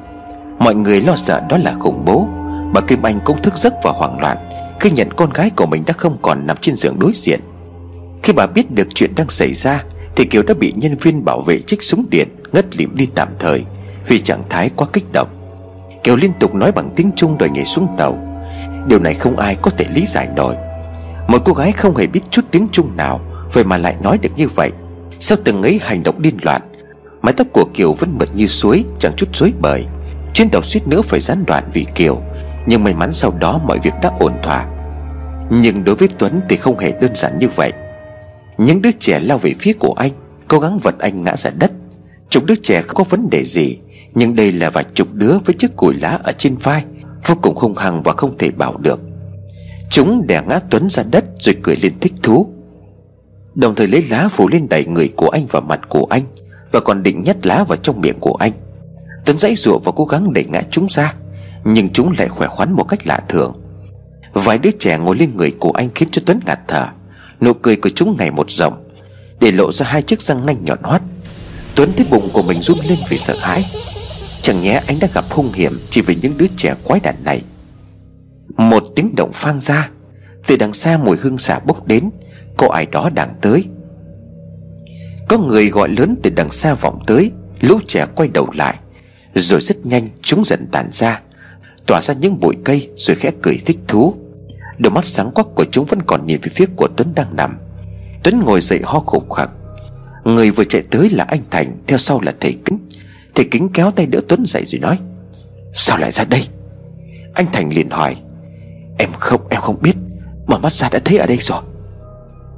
Mọi người lo sợ đó là khủng bố. Bà Kim Anh cũng thức giấc và hoảng loạn Khi nhận con gái của mình đã không còn nằm trên giường đối diện. Khi bà biết được chuyện đang xảy ra, Thì Kiều đã bị nhân viên bảo vệ trích súng điện, Ngất lịm đi tạm thời Vì trạng thái quá kích động. Kiều liên tục nói bằng tiếng Trung đòi nhảy xuống tàu. Điều này không ai có thể lý giải nổi. Một cô gái không hề biết chút tiếng Trung nào, Vậy mà lại nói được như vậy. Sau từng ấy hành động điên loạn Mái tóc của Kiều vẫn mượt như suối, Chẳng chút rối bời. Chuyến tàu suýt nữa phải gián đoạn vì Kiều, Nhưng may mắn sau đó mọi việc đã ổn thỏa. Nhưng đối với Tuấn thì không hề đơn giản như vậy. Những đứa trẻ lao về phía của anh, Cố gắng vật anh ngã ra đất. Chục đứa trẻ không có vấn đề gì, Nhưng đây là vài chục đứa với chiếc củi lá ở trên vai, Vô cùng hung hăng và không thể bảo được. Chúng đè ngã Tuấn ra đất Rồi cười lên thích thú. Đồng thời lấy lá phủ lên đầy người của anh và mặt của anh. Và còn định nhét lá vào trong miệng của anh. Tuấn dãy dụa và cố gắng đẩy ngã chúng ra, Nhưng chúng lại khỏe khoắn một cách lạ thường. Vài đứa trẻ ngồi lên người của anh khiến cho Tuấn ngạt thở. Nụ cười của chúng ngày một rộng, Để lộ ra hai chiếc răng nanh nhọn hoắt. Tuấn thấy bụng của mình run lên vì sợ hãi. Chẳng nhẽ anh đã gặp hung hiểm Chỉ vì những đứa trẻ quái đản này. Một tiếng động phang ra. Từ đằng xa mùi hương xả bốc đến, Có ai đó đang tới. Có người gọi lớn từ đằng xa vọng tới, Lũ trẻ quay đầu lại, Rồi rất nhanh chúng dần tàn ra, Tỏa ra những bụi cây Rồi khẽ cười thích thú. Đôi mắt sáng quắc của chúng vẫn còn nhìn về phía của Tuấn đang nằm. Tuấn ngồi dậy ho khục khặc Người vừa chạy tới là anh Thành, Theo sau là thầy Kính. Thầy Kính kéo tay đỡ Tuấn dậy rồi nói, Sao lại ra đây? Anh Thành liền hỏi, Em không em không biết Mở mắt ra đã thấy ở đây rồi.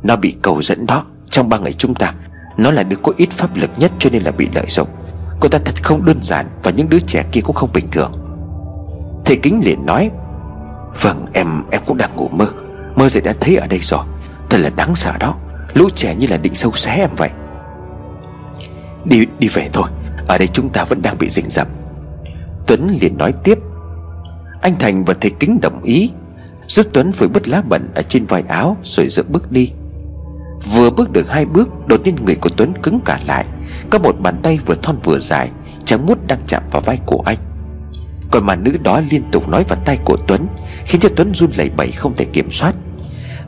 Nó bị cầu dẫn đó, Trong ba ngày chúng ta nó là đứa có ít pháp lực nhất cho nên là bị lợi dụng. Cô ta thật không đơn giản Và những đứa trẻ kia cũng không bình thường. Thầy Kính liền nói Vâng em em cũng đang ngủ mơ. Mơ dậy đã thấy ở đây rồi. Thật là đáng sợ đó. Lũ trẻ như là định sâu xé em vậy. Đi đi về thôi. Ở đây chúng ta vẫn đang bị rình rập. Tuấn liền nói tiếp, Anh Thành và thầy Kính đồng ý. Giúp Tuấn với bứt lá bẩn ở trên vai áo Rồi dựa bước đi. Vừa bước được hai bước, Đột nhiên người của Tuấn cứng cả lại. Có một bàn tay vừa thon vừa dài, Trắng mút đang chạm vào vai của anh. Còn mà nữ đó liên tục nói vào tay của Tuấn, Khiến cho Tuấn run lẩy bẩy không thể kiểm soát.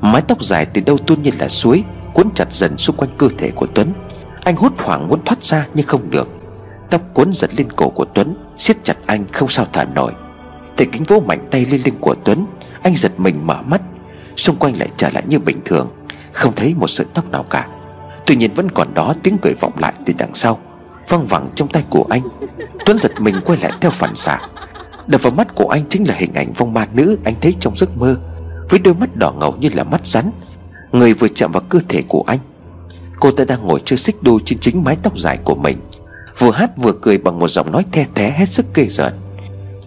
Mái tóc dài từ đâu tuôn như là suối, Cuốn chặt dần xung quanh cơ thể của Tuấn. Anh hốt hoảng muốn thoát ra, nhưng không được. Tóc cuốn giật lên cổ của Tuấn, siết chặt anh không sao thở nổi. Thầy kính vỗ mạnh tay lên lưng của Tuấn, Anh giật mình mở mắt. Xung quanh lại trở lại như bình thường. Không thấy một sợi tóc nào cả. Tuy nhiên vẫn còn đó tiếng cười vọng lại từ đằng sau, Văng vẳng trong tay của anh. Tuấn giật mình quay lại theo phản xạ. Đập vào mắt của anh chính là hình ảnh vong ma nữ Anh thấy trong giấc mơ, Với đôi mắt đỏ ngầu như là mắt rắn. Người vừa chạm vào cơ thể của anh. Cô ta đang ngồi chơi xích đu trên chính mái tóc dài của mình. Vừa hát vừa cười bằng một giọng nói the thé hết sức ghê rợn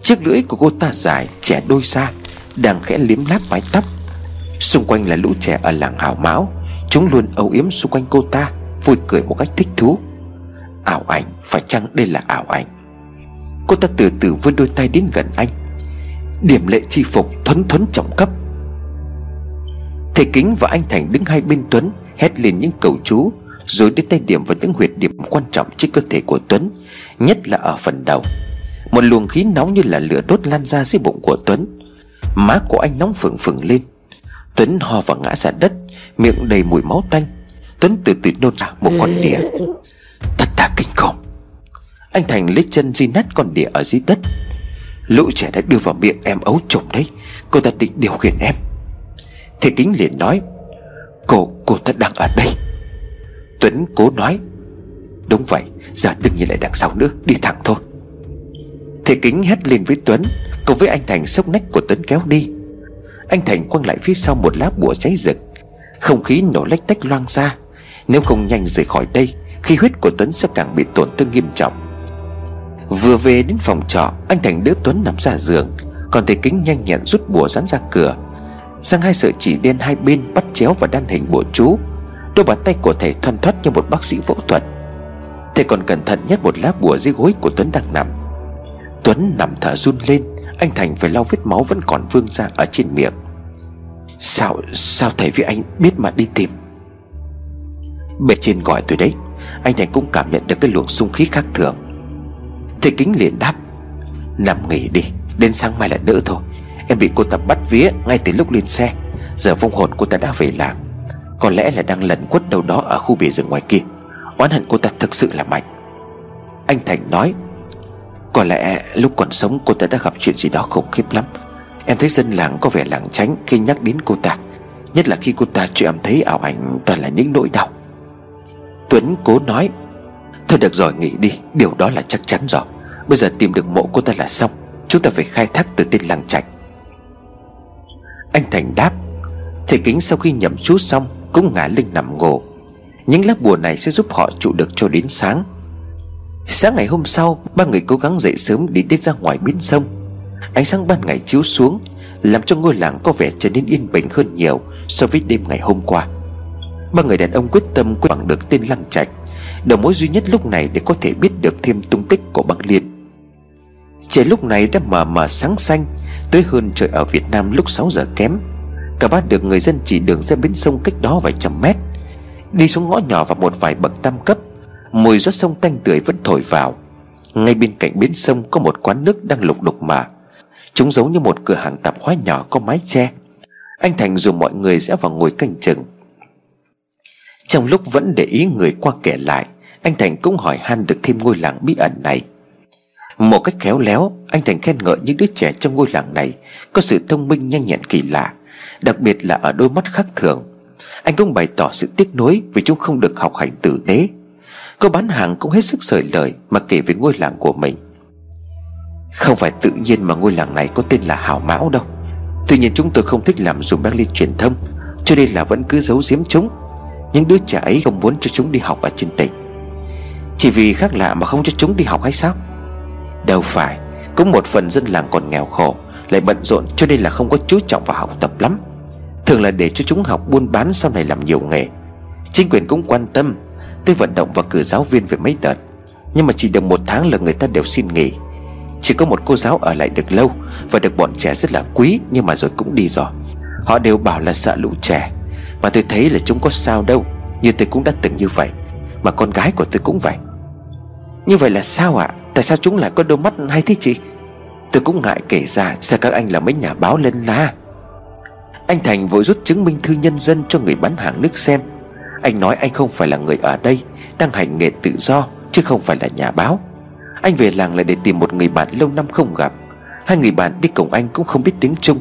Chiếc lưỡi của cô ta dài, trẻ đôi xa, Đang khẽ liếm láp mái tóc. Xung quanh là lũ trẻ ở làng hào máu Chúng luôn âu yếm xung quanh cô ta, Vui cười một cách thích thú. Ảo ảnh, Phải chăng đây là ảo ảnh? Cô ta từ từ vươn đôi tay đến gần anh. Điểm lệ chi phục thuấn thuấn trọng cấp. Thầy Kính và anh Thành đứng hai bên Tuấn, Hét lên những cầu chú, Rồi đưa tay điểm vào những huyệt điểm quan trọng trên cơ thể của Tuấn, Nhất là ở phần đầu. Một luồng khí nóng như là lửa đốt lan ra dưới bụng của Tuấn. Má của anh nóng phừng phừng lên. Tuấn ho và ngã ra đất Miệng đầy mùi máu tanh. Tuấn từ từ nôn ra một con đĩa. Thật là kinh khủng. Anh Thành lấy chân di nát con đĩa ở dưới đất. Lũ trẻ đã đưa vào miệng em ấu trùng đấy. Cô ta định điều khiển em. Thầy kính liền nói Cô, cô ta đang ở đây. Tuấn cố nói Đúng vậy, giờ đừng nhìn lại đằng sau nữa Đi thẳng thôi. Thầy kính hét lên với Tuấn. Cùng với anh Thành sốc nách của Tuấn kéo đi. Anh Thành quăng lại phía sau một lá bùa cháy rực. Không khí nổ lách tách loang ra. Nếu không nhanh rời khỏi đây Khi huyết của Tuấn sẽ càng bị tổn thương nghiêm trọng. Vừa về đến phòng trọ, Anh Thành đỡ Tuấn nằm ra giường, Còn thầy kính nhanh nhẹn rút bùa dán ra cửa. Sang hai sợi chỉ đen hai bên bắt chéo và đan hình bùa chú. Đôi bàn tay của thầy thoăn thoắt như một bác sĩ phẫu thuật. Thầy còn cẩn thận nhét một lá bùa dưới gối của Tuấn đang nằm. Tuấn nằm thở run lên, Anh Thành phải lau vết máu vẫn còn vương ra ở trên miệng. Sao Sao thầy với anh biết mà đi tìm? Bề trên gọi tôi đấy, Anh Thành cũng cảm nhận được cái luồng xung khí khác thường. Thầy kính liền đáp, Nằm nghỉ đi, Đến sáng mai là đỡ thôi. Em bị cô ta bắt vía ngay từ lúc lên xe, Giờ vong hồn cô ta đã về làng. Có lẽ là đang lẩn quất đâu đó ở khu bìa rừng ngoài kia. Oán hận cô ta thực sự là mạnh. Anh Thành nói, Có lẽ lúc còn sống cô ta đã gặp chuyện gì đó khủng khiếp lắm. Em thấy dân làng có vẻ lảng tránh khi nhắc đến cô ta. Nhất là khi cô ta cho em thấy ảo ảnh toàn là những nỗi đau. Tuấn cố nói, Thôi được rồi, nghỉ đi. Điều đó là chắc chắn rồi. Bây giờ tìm được mộ cô ta là xong. Chúng ta phải khai thác từ tên làng trạch. Anh Thành đáp, Thầy kính sau khi nhậm chú xong, Cũng ngả lưng nằm ngủ. Những lá bùa này sẽ giúp họ trụ được cho đến sáng. Sáng ngày hôm sau, Ba người cố gắng dậy sớm để đi ra ngoài bến sông. Ánh sáng ban ngày chiếu xuống, Làm cho ngôi làng có vẻ trở nên yên bình hơn nhiều So với đêm ngày hôm qua. Ba người đàn ông quyết tâm quyết bằng được tên Lăng Trạch, Đầu mối duy nhất lúc này để có thể biết được thêm tung tích của băng liên. Trời lúc này đã mờ mờ sáng xanh, Tới hơn trời ở Việt Nam lúc 6 giờ kém. Cả ba được người dân chỉ đường ra bến sông cách đó vài trăm mét. Đi xuống ngõ nhỏ và một vài bậc tam cấp, Mùi gió sông tanh tưởi vẫn thổi vào. Ngay bên cạnh bến sông có một quán nước đang lục đục mà. Chúng giống như một cửa hàng tạp hóa nhỏ có mái che. Anh Thành dùng mọi người sẽ vào ngồi canh chừng. Trong lúc vẫn để ý người qua kể lại, Anh Thành cũng hỏi han được thêm ngôi làng bí ẩn này. Một cách khéo léo, Anh Thành khen ngợi những đứa trẻ trong ngôi làng này Có sự thông minh nhanh nhẹn kỳ lạ, Đặc biệt là ở đôi mắt khác thường. Anh cũng bày tỏ sự tiếc nuối Vì chúng không được học hành tử tế. Cô bán hàng cũng hết sức sởi lời Mà kể về ngôi làng của mình. Không phải tự nhiên mà ngôi làng này có tên là Hảo Mão đâu. Tuy nhiên chúng tôi không thích làm dùng Berlin truyền thông, Cho nên là vẫn cứ giấu giếm chúng. Những đứa trẻ ấy không muốn cho chúng đi học ở trên tỉnh. Chỉ vì khác lạ mà không cho chúng đi học hay sao? Đâu phải Cũng một phần dân làng còn nghèo khổ, Lại bận rộn cho nên là không có chú trọng vào học tập lắm. Thường là để cho chúng học buôn bán sau này làm nhiều nghề. Chính quyền cũng quan tâm Tôi vận động và cử giáo viên về mấy đợt. Nhưng mà chỉ được một tháng là người ta đều xin nghỉ. Chỉ có một cô giáo ở lại được lâu Và được bọn trẻ rất là quý, Nhưng mà rồi cũng đi rồi. Họ đều bảo là sợ lũ trẻ. Mà tôi thấy là chúng có sao đâu, Như tôi cũng đã từng như vậy, Mà con gái của tôi cũng vậy. Như vậy là sao ạ? À? Tại sao chúng lại có đôi mắt hay thế chị? Tôi cũng ngại kể ra, Sao các anh là mấy nhà báo lên la? Anh Thành vội rút chứng minh thư nhân dân Cho người bán hàng nước xem. Anh nói anh không phải là người ở đây, Đang hành nghề tự do, Chứ không phải là nhà báo. Anh về làng lại để tìm một người bạn lâu năm không gặp. Hai người bạn đi cùng anh cũng không biết tiếng Trung.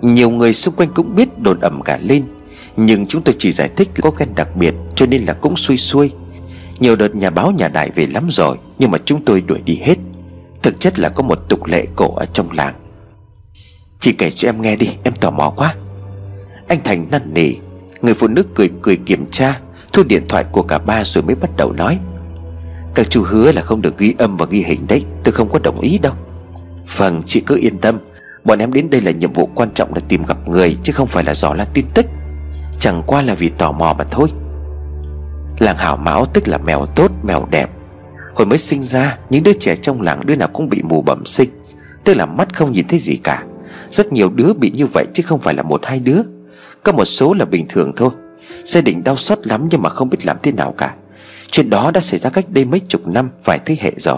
Nhiều người xung quanh cũng biết đồn ẩm cả lên, Nhưng chúng tôi chỉ giải thích có ghen đặc biệt Cho nên là cũng xuôi xuôi. Nhiều đợt nhà báo nhà đại về lắm rồi, Nhưng mà chúng tôi đuổi đi hết. Thực chất là có một tục lệ cổ ở trong làng. Chị kể cho em nghe đi, Em tò mò quá. Anh Thành năn nỉ, Người phụ nữ cười cười kiểm tra, Thu điện thoại của cả ba rồi mới bắt đầu nói. Các chú hứa là không được ghi âm và ghi hình đấy, Tôi không có đồng ý đâu. Vâng chị cứ yên tâm. Bọn em đến đây là nhiệm vụ quan trọng là tìm gặp người, Chứ không phải là dò la tin tức. Chẳng qua là vì tò mò mà thôi. Làng hảo máu tức là mèo tốt, mèo đẹp. Hồi mới sinh ra, Những đứa trẻ trong làng đứa nào cũng bị mù bẩm sinh. Tức là mắt không nhìn thấy gì cả. Rất nhiều đứa bị như vậy chứ không phải là một hai đứa. Có một số là bình thường thôi. Gia đình đau xót lắm nhưng mà không biết làm thế nào cả. Chuyện đó đã xảy ra cách đây mấy chục năm Vài thế hệ rồi.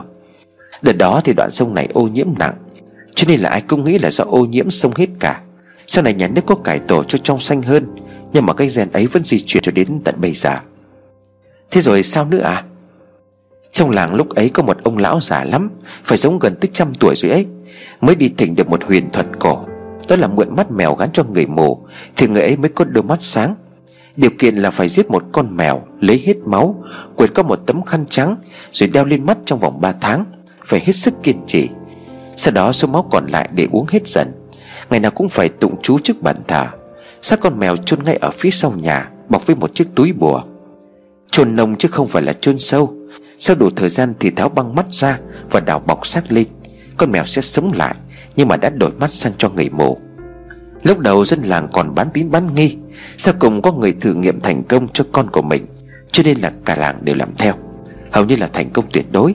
Đợt đó thì đoạn sông này ô nhiễm nặng, Cho nên là ai cũng nghĩ là do ô nhiễm sông hết cả. Sau này nhà nước có cải tổ cho trong xanh hơn, Nhưng mà cái gen ấy vẫn di chuyển cho đến tận bây giờ. Thế rồi sao nữa à? Trong làng lúc ấy có một ông lão già lắm, Phải sống gần tới trăm tuổi rồi ấy, Mới đi thỉnh được một huyền thuật cổ. Đó là mượn mắt mèo gắn cho người mù, Thì người ấy mới có đôi mắt sáng Điều kiện là phải giết một con mèo, Lấy hết máu, Quệt có một tấm khăn trắng, Rồi đeo lên mắt trong vòng 3 tháng, Phải hết sức kiên trì. Sau đó số máu còn lại để uống hết dần. Ngày nào cũng phải tụng chú trước bàn thờ. Xác con mèo chôn ngay ở phía sau nhà, Bọc với một chiếc túi bùa. Chôn nông chứ không phải là chôn sâu. Sau đủ thời gian thì tháo băng mắt ra Và đào bọc xác lên. Con mèo sẽ sống lại, Nhưng mà đã đổi mắt sang cho người mù. Lúc đầu dân làng còn bán tín bán nghi, Sau cùng có người thử nghiệm thành công cho con của mình, Cho nên là cả làng đều làm theo. Hầu như là thành công tuyệt đối.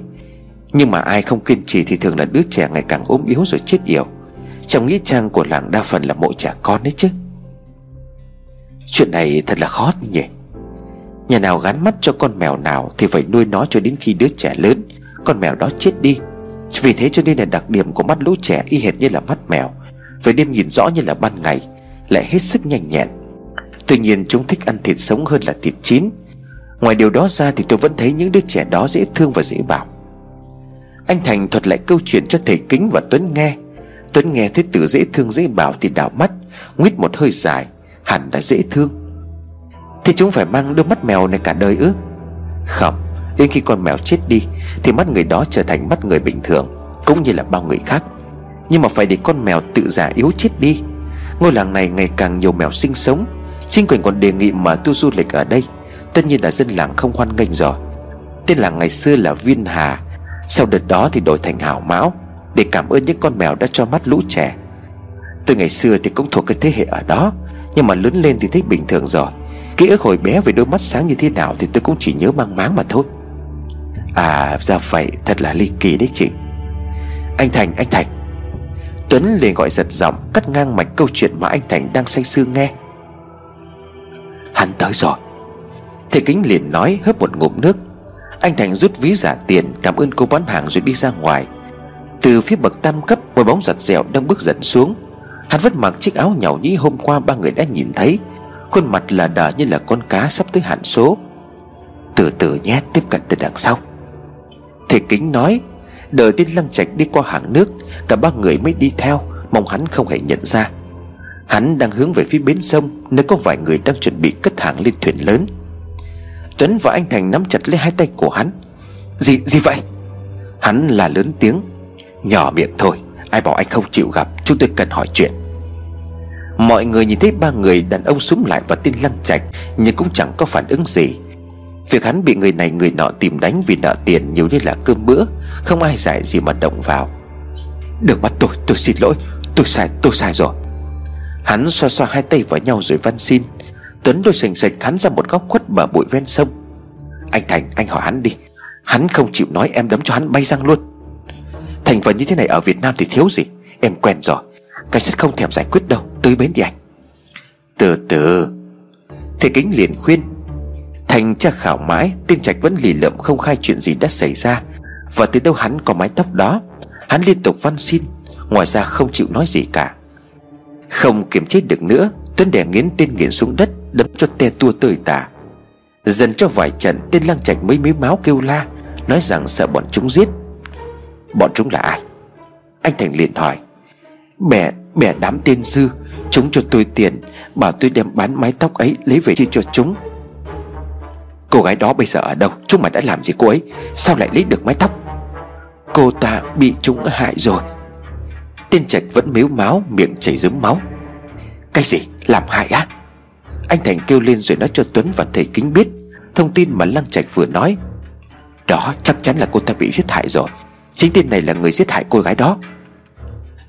Nhưng mà ai không kiên trì thì thường là đứa trẻ ngày càng ốm yếu rồi chết yểu. Trong nghĩa trang của làng đa phần là mộ trẻ con đấy chứ. Chuyện này thật là khó nhỉ. Nhà nào gắn mắt cho con mèo nào Thì phải nuôi nó cho đến khi đứa trẻ lớn, Con mèo đó chết đi. Vì thế cho nên là đặc điểm của mắt lũ trẻ Y hệt như là mắt mèo. Về đêm nhìn rõ như là ban ngày, Lại hết sức nhanh nhẹn. Tuy nhiên chúng thích ăn thịt sống hơn là thịt chín. Ngoài điều đó ra thì tôi vẫn thấy những đứa trẻ đó dễ thương và dễ bảo. Anh Thành thuật lại câu chuyện cho thầy Kính và Tuấn nghe. Tuấn nghe thấy từ dễ thương dễ bảo thì đảo mắt, Nguyết một hơi dài, Hẳn là dễ thương. Thì chúng phải mang đôi mắt mèo này cả đời ư? Không, Đến khi con mèo chết đi Thì mắt người đó trở thành mắt người bình thường, Cũng như là bao người khác. Nhưng mà phải để con mèo tự giả yếu chết đi. Ngôi làng này ngày càng nhiều mèo sinh sống. Chính quyền còn đề nghị mở tu du lịch ở đây. Tất nhiên là dân làng không hoan nghênh rồi. Tên làng ngày xưa là Viên Hà. Sau đợt đó thì đổi thành Hảo Mão, Để cảm ơn những con mèo đã cho mắt lũ trẻ. Từ ngày xưa thì cũng thuộc cái thế hệ ở đó, Nhưng mà lớn lên thì thấy bình thường rồi. Ký ức hồi bé về đôi mắt sáng như thế nào Thì tôi cũng chỉ nhớ mang máng mà thôi. À ra vậy, Thật là ly kỳ đấy chị. Anh Thành anh Thành. Tuấn liền gọi giật giọng, Cắt ngang mạch câu chuyện mà anh Thành đang say sưa nghe. Hắn tới rồi. Thầy Kính liền nói hớp một ngụm nước. Anh Thành rút ví giả tiền, Cảm ơn cô bán hàng rồi đi ra ngoài. Từ phía bậc tam cấp, Một bóng giặt dẻo đang bước dần xuống. Hắn vẫn mặc chiếc áo nhàu nhĩ hôm qua ba người đã nhìn thấy. Khuôn mặt là đờ như là con cá sắp tới hạn số. Từ từ nhé, tiếp cận từ đằng sau. Thầy Kính nói Đợi tên Lăng Trạch đi qua hàng nước Cả ba người mới đi theo Mong hắn không hề nhận ra. Hắn đang hướng về phía bến sông Nơi có vài người đang chuẩn bị cất hàng lên thuyền lớn. Tuấn và anh Thành nắm chặt lấy hai tay của hắn. Gì, gì vậy? Hắn là lớn tiếng. Nhỏ miệng thôi Ai bảo anh không chịu gặp Chúng tôi cần hỏi chuyện. Mọi người nhìn thấy ba người đàn ông súng lại và tên lăng trạch Nhưng cũng chẳng có phản ứng gì. Việc hắn bị người này người nọ tìm đánh vì nợ tiền nhiều như là cơm bữa Không ai giải gì mà động vào. Đừng bắt tôi, tôi xin lỗi Tôi sai, tôi sai rồi. Hắn xoa xoa hai tay vào nhau rồi van xin. Tuấn đôi sành sạch hắn ra một góc khuất bờ bụi ven sông. Anh Thành anh hỏi hắn đi. Hắn không chịu nói em đấm cho hắn bay răng luôn. Thành phần như thế này ở Việt Nam thì thiếu gì? Em quen rồi. Cảnh sát không thèm giải quyết đâu. Tới bến đi anh. Từ từ. Thầy Kính liền khuyên Thành tra khảo mãi Tên Trạch vẫn lì lợm không khai chuyện gì đã xảy ra. Và từ đâu hắn có mái tóc đó? Hắn liên tục văn xin Ngoài ra không chịu nói gì cả. Không kiềm chế được nữa Tuấn đè nghiến tên nghiện xuống đất Đấm cho te tua tơi tả. Dần cho vài trận tên lăng trạch mấy mếu máu kêu la Nói rằng sợ bọn chúng giết. Bọn chúng là ai? Anh Thành liền hỏi. Bẻ, bẻ đám tên dư Chúng cho tôi tiền Bảo tôi đem bán mái tóc ấy lấy về chia cho chúng. Cô gái đó bây giờ ở đâu? Chúng mày đã làm gì cô ấy? Sao lại lấy được mái tóc? Cô ta bị chúng hại rồi. Tên trạch vẫn mếu máu, Miệng chảy dấm máu. Cái gì? Làm hại á? Anh Thành kêu lên rồi nói cho Tuấn và thầy Kính biết. Thông tin mà Lăng Trạch vừa nói. Đó, chắc chắn là cô ta bị giết hại rồi. Chính tên này là người giết hại cô gái đó.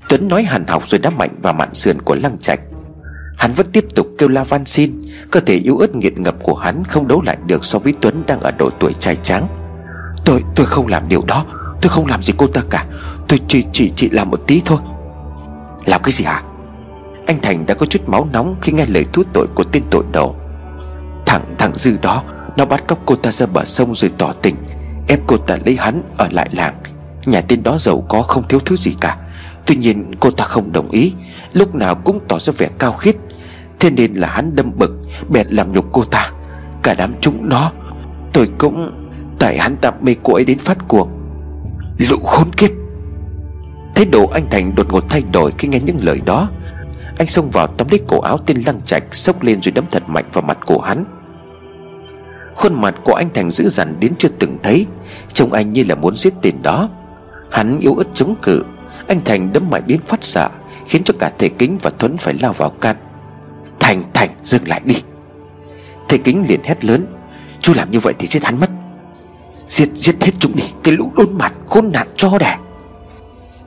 Tuấn nói hàn học rồi đá mạnh vào mạn sườn của Lăng Trạch. Hắn vẫn tiếp tục kêu la van xin. Cơ thể yếu ớt nghiệt ngập của hắn Không đấu lại được so với Tuấn đang ở độ tuổi trai trắng Tôi tôi không làm điều đó. Tôi không làm gì cô ta cả. Tôi chỉ chỉ chỉ làm một tí thôi. Làm cái gì hả? Anh Thành đã có chút máu nóng Khi nghe lời thú tội của tên tội đầu Thằng thằng Dư đó, Nó bắt cóc cô ta ra bờ sông rồi tỏ tình, Ép cô ta lấy hắn ở lại làng. Nhà tên đó giàu có không thiếu thứ gì cả. Tuy nhiên, cô ta không đồng ý. Lúc nào cũng tỏ ra vẻ cao khiết Thế nên là hắn đâm bực, Bèn làm nhục cô ta. Cả đám chúng nó, Tôi cũng Tại hắn tạm mê cô ấy đến phát cuồng. Lũ khốn kiếp! Thái độ anh Thành đột ngột thay đổi khi nghe những lời đó. Anh xông vào tóm lấy cổ áo tên lăng trạch, Xốc lên rồi đấm thật mạnh vào mặt của hắn. Khuôn mặt của anh Thành dữ dằn đến chưa từng thấy, Trông anh như là muốn giết tên đó. Hắn yếu ớt chống cự, Anh Thành đấm mạnh đến phát xạ. Khiến cho cả Thầy Kính và Thuấn phải lao vào can. Thành Thành, dừng lại đi. Thầy Kính liền hét lớn. Chú làm như vậy thì giết hắn mất. Giết giết hết chúng đi. Cái lũ đôn mặt khốn nạn cho đẻ.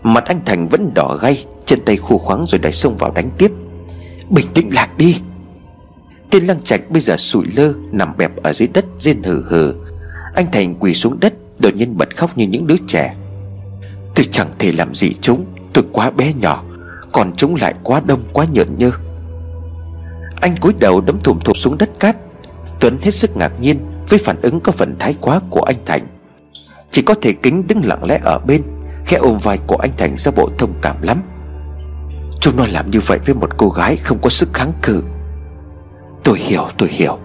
Mặt anh Thành vẫn đỏ gay, Chân tay khô khoáng rồi đẩy xông vào đánh tiếp. Bình tĩnh lạc đi. Tên lăng trạch bây giờ sủi lơ, Nằm bẹp ở dưới đất, rên hừ hừ. Anh Thành quỳ xuống đất, Đột nhiên bật khóc như những đứa trẻ. Tôi chẳng thể làm gì chúng, Tôi quá bé nhỏ. Còn chúng lại quá đông, quá nhợn nhơ. Anh cúi đầu đấm thùm thụp xuống đất cát. Tuấn hết sức ngạc nhiên Với phản ứng có phần thái quá của anh Thành. Chỉ có thể kính đứng lặng lẽ ở bên, Khẽ ôm vai của anh Thành ra bộ thông cảm lắm. Chúng nó làm như vậy với một cô gái không có sức kháng cự. Tôi hiểu tôi hiểu.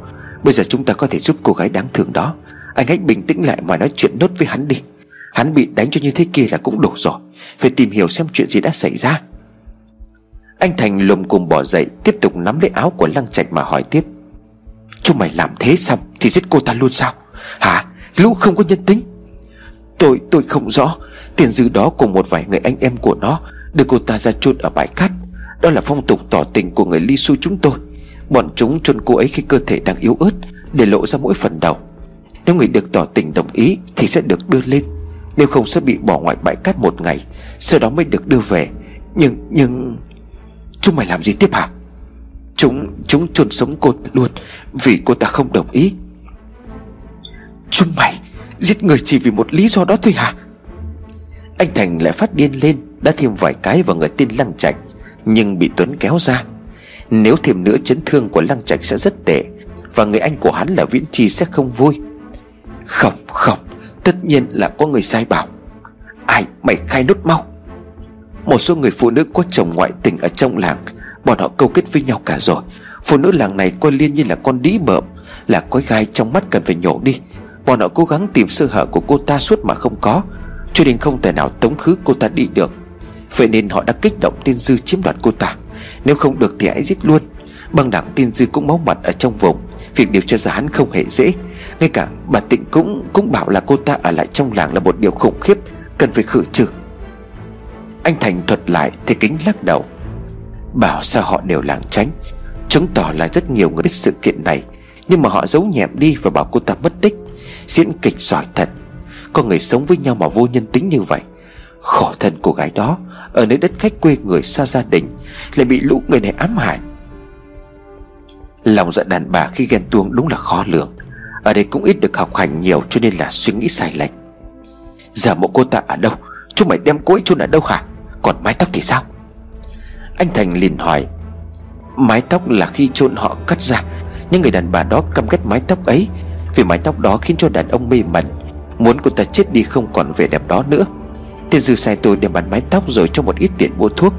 Bây giờ chúng ta có thể giúp cô gái đáng thương đó. Anh hãy bình tĩnh lại mà nói chuyện nốt với hắn đi. Hắn bị đánh cho như thế kia là cũng đủ rồi. Phải tìm hiểu xem chuyện gì đã xảy ra. Anh Thành lùm cùng bỏ dậy, Tiếp tục nắm lấy áo của Lăng Trạch mà hỏi tiếp. Chúng mày làm thế xong Thì giết cô ta luôn sao? Hả? Lũ không có nhân tính. Tôi tôi không rõ. Tiền dư đó cùng một vài người anh em của nó Đưa cô ta ra chôn ở bãi cát. Đó là phong tục tỏ tình của người Li Su chúng tôi. Bọn chúng chôn cô ấy khi cơ thể đang yếu ớt, Để lộ ra mỗi phần đầu. Nếu người được tỏ tình đồng ý Thì sẽ được đưa lên. Nếu không sẽ bị bỏ ngoài bãi cát một ngày, Sau đó mới được đưa về. Nhưng nhưng Chúng mày làm gì tiếp hả? Chúng chúng chôn sống cô luôn, Vì cô ta không đồng ý. Chúng mày Giết người chỉ vì một lý do đó thôi hả? Anh Thành lại phát điên lên, Đã thêm vài cái vào người tên Lăng Trạch, Nhưng bị Tuấn kéo ra. Nếu thêm nữa chấn thương của Lăng Trạch sẽ rất tệ, Và người anh của hắn là Viễn Chi sẽ không vui. Không không, Tất nhiên là có người sai bảo. Ai, mày khai nốt mau. Một số người phụ nữ có chồng ngoại tình ở trong làng, Bọn họ câu kết với nhau cả rồi. Phụ nữ làng này coi Liên như là con đĩ bợm, Là có gai trong mắt cần phải nhổ đi. Bọn họ cố gắng tìm sơ hở của cô ta suốt mà không có, Cho nên không thể nào tống khứ cô ta đi được. Vậy nên họ đã kích động tiên dư chiếm đoạt cô ta. Nếu không được thì hãy giết luôn. Băng đảng tiên dư cũng máu mặt ở trong vùng, Việc điều tra ra hắn không hề dễ. Ngay cả bà Tịnh cũng cũng bảo là cô ta ở lại trong làng là một điều khủng khiếp, Cần phải khử trừ. Anh Thành thuật lại thì kính lắc đầu. Bảo sao họ đều lảng tránh. Chứng tỏ là rất nhiều người biết sự kiện này. Nhưng mà họ giấu nhẹm đi và bảo cô ta mất tích. Diễn kịch giỏi thật. Có người sống với nhau mà vô nhân tính như vậy. Khổ thân cô gái đó. Ở nơi đất khách quê người xa gia đình. Lại bị lũ người này ám hại. Lòng dạ đàn bà khi ghen tuông đúng là khó lường. Ở đây cũng ít được học hành nhiều Cho nên là suy nghĩ sai lệch. Giờ mộ cô ta ở đâu? Chúng mày đem cô ấy chôn ở đâu hả? Còn mái tóc thì sao? Anh Thành liền hỏi, Mái tóc là khi chôn họ cắt ra. Những người đàn bà đó căm ghét mái tóc ấy, Vì mái tóc đó khiến cho đàn ông mê mẩn, Muốn cô ta chết đi không còn vẻ đẹp đó nữa. Tiên dư sai tôi để bán mái tóc rồi cho một ít tiền mua thuốc.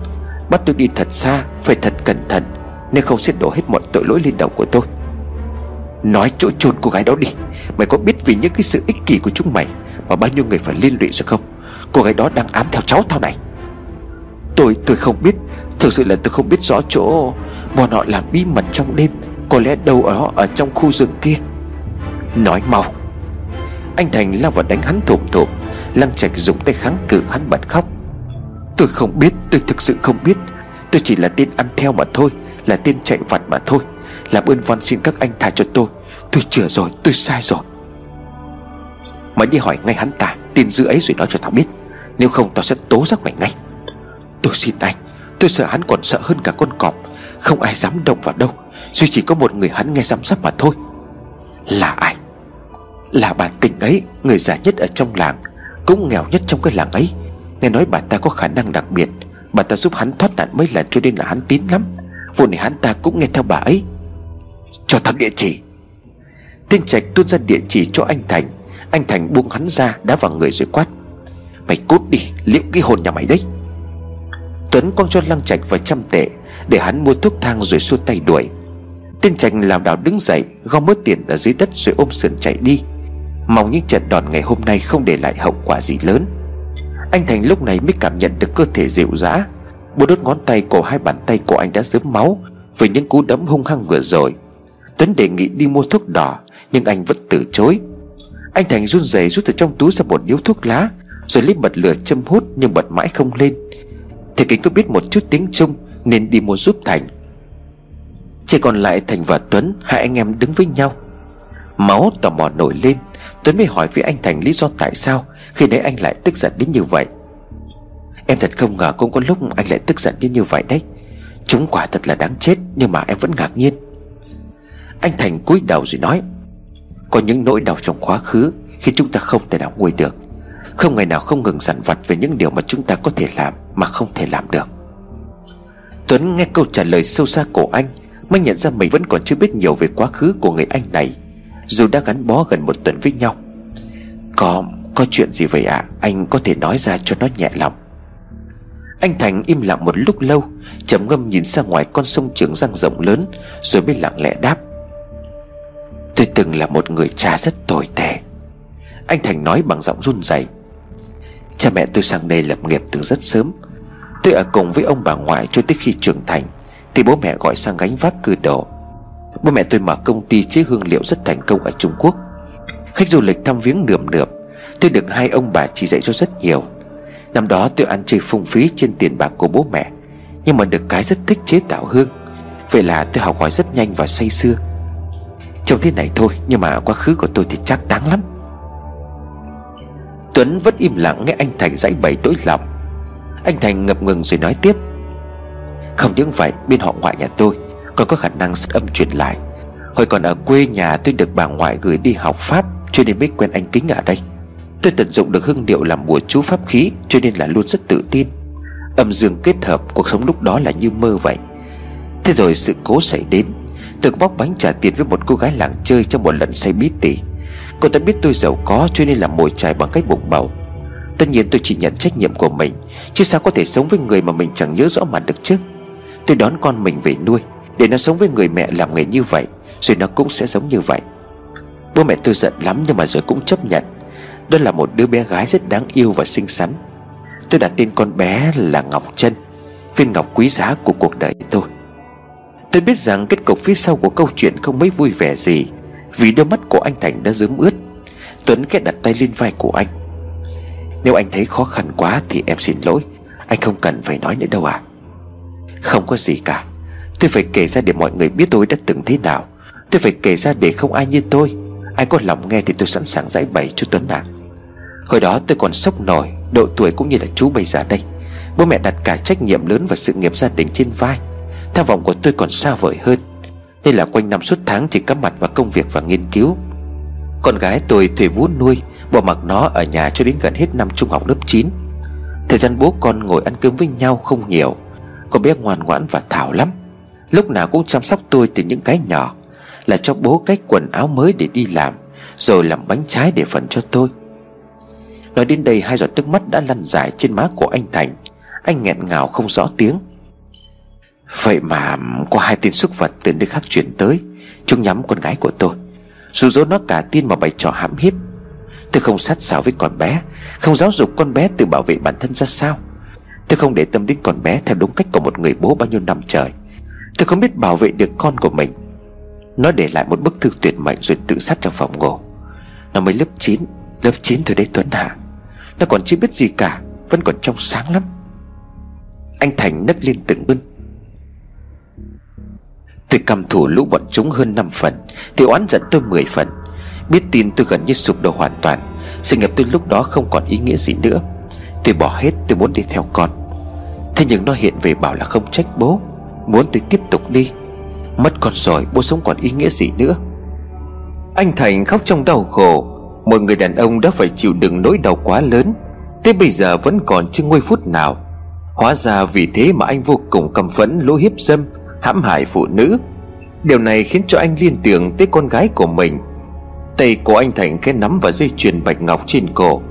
Bắt tôi đi thật xa, Phải thật cẩn thận, Nếu không sẽ đổ hết mọi tội lỗi lên đầu của tôi. Nói chỗ chôn cô gái đó đi, Mày có biết vì những cái sự ích kỷ của chúng mày Mà bao nhiêu người phải liên lụy rồi không? Cô gái đó đang ám theo cháu tao này. Tôi tôi không biết. Thực sự là tôi không biết rõ chỗ. Bọn họ làm bí mật trong đêm. Có lẽ đâu ở đó, ở trong khu rừng kia. Nói mau. Anh Thành lao vào đánh hắn thụm thụm Lăng Trạch dùng tay kháng cự hắn bật khóc. Tôi không biết, Tôi thực sự không biết. Tôi chỉ là tên ăn theo mà thôi, Là tên chạy vặt mà thôi. Làm ơn van xin các anh thả cho tôi. Tôi chừa rồi, tôi sai rồi. Mày đi hỏi ngay hắn ta, Tin dữ ấy rồi nói cho tao biết. Nếu không, tao sẽ tố giác mày ngay. Tôi xin anh, Tôi sợ hắn còn sợ hơn cả con cọp. Không ai dám động vào đâu, Duy chỉ có một người hắn nghe giám sát mà thôi. Là ai? Là bà tỉnh ấy, Người già nhất ở trong làng, Cũng nghèo nhất trong cái làng ấy. Nghe nói bà ta có khả năng đặc biệt, Bà ta giúp hắn thoát nạn mấy lần cho nên là hắn tín lắm. Vụ này hắn ta cũng nghe theo bà ấy. Cho thằng địa chỉ. Tên Trạch tuôn ra địa chỉ cho anh Thành. Anh Thành buông hắn ra, đá vào người rồi quát. Mày cút đi, liệu cái hồn nhà mày đấy? Tuấn quăng cho Lăng Trạch vài trăm tệ Để hắn mua thuốc thang rồi xua tay đuổi. Tên Trạch làm đảo đứng dậy Gom mớ tiền ở dưới đất rồi ôm sườn chạy đi. Mong những trận đòn ngày hôm nay không để lại hậu quả gì lớn. Anh Thành lúc này mới cảm nhận được cơ thể dịu dã. Bố đốt ngón tay cổ hai bàn tay của anh đã dớm máu Vì những cú đấm hung hăng vừa rồi. Tuấn đề nghị đi mua thuốc đỏ, Nhưng anh vẫn từ chối. Anh Thành run rẩy rút từ trong túi ra một điếu thuốc lá, Rồi lấy bật lửa châm hút Nhưng bật mãi không lên. Thì kính có biết một chút tiếng Trung, Nên đi mua giúp Thành. Chỉ còn lại Thành và Tuấn, Hai anh em đứng với nhau. Máu tò mò nổi lên, Tuấn mới hỏi với anh Thành lý do tại sao Khi đấy anh lại tức giận đến như vậy. Em thật không ngờ cũng có lúc anh lại tức giận đến như vậy đấy. Chúng quả thật là đáng chết, Nhưng mà em vẫn ngạc nhiên. Anh Thành cúi đầu rồi nói, Có những nỗi đau trong quá khứ Khi chúng ta không thể nào nguôi được. Không ngày nào không ngừng dằn vặt về những điều mà chúng ta có thể làm Mà không thể làm được. Tuấn nghe câu trả lời sâu xa của anh, Mới nhận ra mình vẫn còn chưa biết nhiều về quá khứ của người anh này, Dù đã gắn bó gần một tuần với nhau. Có có chuyện gì vậy ạ? À? Anh có thể nói ra cho nó nhẹ lòng. Anh Thành im lặng một lúc lâu, trầm ngâm nhìn ra ngoài con sông Trường Giang rộng lớn, Rồi mới lặng lẽ đáp. Tôi từng là một người cha rất tồi tệ. Anh Thành nói bằng giọng run rẩy. Cha mẹ tôi sang đây lập nghiệp từ rất sớm. Tôi ở cùng với ông bà ngoại cho tới khi trưởng thành, Thì bố mẹ gọi sang gánh vác cư đồ Bố mẹ tôi mở công ty chế hương liệu rất thành công ở Trung Quốc. Khách du lịch thăm viếng nườm nượp, Tôi được hai ông bà chỉ dạy cho rất nhiều. Năm đó tôi ăn chơi phung phí trên tiền bạc của bố mẹ, Nhưng mà được cái rất thích chế tạo hương. Vậy là tôi học hỏi rất nhanh và say sưa Trông thế này thôi, Nhưng mà quá khứ của tôi thì chắc đáng lắm. Tuấn vẫn im lặng nghe anh Thành giải bày tối lòng. Anh Thành ngập ngừng rồi nói tiếp. Không những vậy, bên họ ngoại nhà tôi Còn có khả năng rất âm truyền lại. Hồi còn ở quê nhà tôi được bà ngoại gửi đi học Pháp, Cho nên mới quen anh Kính ở đây. Tôi tận dụng được hương điệu làm bùa chú pháp khí, Cho nên là luôn rất tự tin. Âm dương kết hợp cuộc sống lúc đó là như mơ vậy. Thế rồi sự cố xảy đến, Tôi bóc bánh trả tiền với một cô gái làng chơi Trong một lần say bí tỉ Cô ta biết tôi giàu có cho nên là mồi chài bằng cách bụng bầu. Tất nhiên tôi chỉ nhận trách nhiệm của mình, Chứ sao có thể sống với người mà mình chẳng nhớ rõ mặt được chứ? Tôi đón con mình về nuôi, Để nó sống với người mẹ làm nghề như vậy, Rồi nó cũng sẽ giống như vậy. Bố mẹ tôi giận lắm nhưng mà rồi cũng chấp nhận. Đó là một đứa bé gái rất đáng yêu và xinh xắn. Tôi đặt tên con bé là Ngọc Trân, Viên ngọc quý giá của cuộc đời tôi. Tôi biết rằng kết cục phía sau của câu chuyện không mấy vui vẻ gì. Vì đôi mắt của anh Thành đã dớm ướt. Tuấn khẽ đặt tay lên vai của anh. Nếu anh thấy khó khăn quá thì em xin lỗi, Anh không cần phải nói nữa đâu à. Không có gì cả, Tôi phải kể ra để mọi người biết tôi đã từng thế nào. Tôi phải kể ra để không ai như tôi. Ai có lòng nghe thì tôi sẵn sàng giải bày cho Tuấn à. Hồi đó tôi còn sốc nổi, Độ tuổi cũng như là chú bây giờ đây. Bố mẹ đặt cả trách nhiệm lớn và sự nghiệp gia đình trên vai. Tham vọng của tôi còn xa vời hơn. Nên là quanh năm suốt tháng chỉ cắm mặt vào công việc và nghiên cứu. Con gái tôi thuê vú nuôi, Bỏ mặc nó ở nhà cho đến gần hết năm trung học lớp 9 Thời gian bố con ngồi ăn cơm với nhau không nhiều Con bé ngoan ngoãn và thảo lắm. Lúc nào cũng chăm sóc tôi từ những cái nhỏ, Là cho bố cái quần áo mới để đi làm, Rồi làm bánh trái để phần cho tôi. Nói đến đây, hai giọt nước mắt đã lăn dài trên má của anh Thành. Anh nghẹn ngào không rõ tiếng. Vậy mà có hai tên xúc vật từ nơi khác chuyển tới, Chúng nhắm con gái của tôi. Dù dỗ nó cả tin mà bày trò hãm hiếp. Tôi không sát sảo với con bé, Không giáo dục con bé tự bảo vệ bản thân ra sao. Tôi không để tâm đến con bé Theo đúng cách của một người bố bao nhiêu năm trời. Tôi không biết bảo vệ được con của mình. Nó để lại một bức thư tuyệt mệnh Rồi tự sát trong phòng ngủ. Nó mới lớp 9 Lớp 9 thôi đấy Tuấn Hà. Nó còn chưa biết gì cả, Vẫn còn trong sáng lắm. Anh Thành nấc lên từng bưng Tôi căm thủ lũ bọn chúng hơn 5 phần Thì oán giận tôi 10 phần. Biết tin tôi gần như sụp đổ hoàn toàn, Sự nghiệp tôi lúc đó không còn ý nghĩa gì nữa. Tôi bỏ hết, tôi muốn đi theo con. Thế nhưng nó hiện về bảo là không trách bố, Muốn tôi tiếp tục đi. Mất con rồi, bố sống còn ý nghĩa gì nữa? Anh Thành khóc trong đau khổ, Một người đàn ông đã phải chịu đựng nỗi đau quá lớn Tới bây giờ vẫn còn chưa ngôi phút nào. Hóa ra vì thế mà anh vô cùng căm phẫn lỗ hiếp dâm hãm hại phụ nữ. Điều này khiến cho anh liên tưởng tới con gái của mình. Tay của anh Thành cái nắm vào dây chuyền bạch ngọc trên cổ.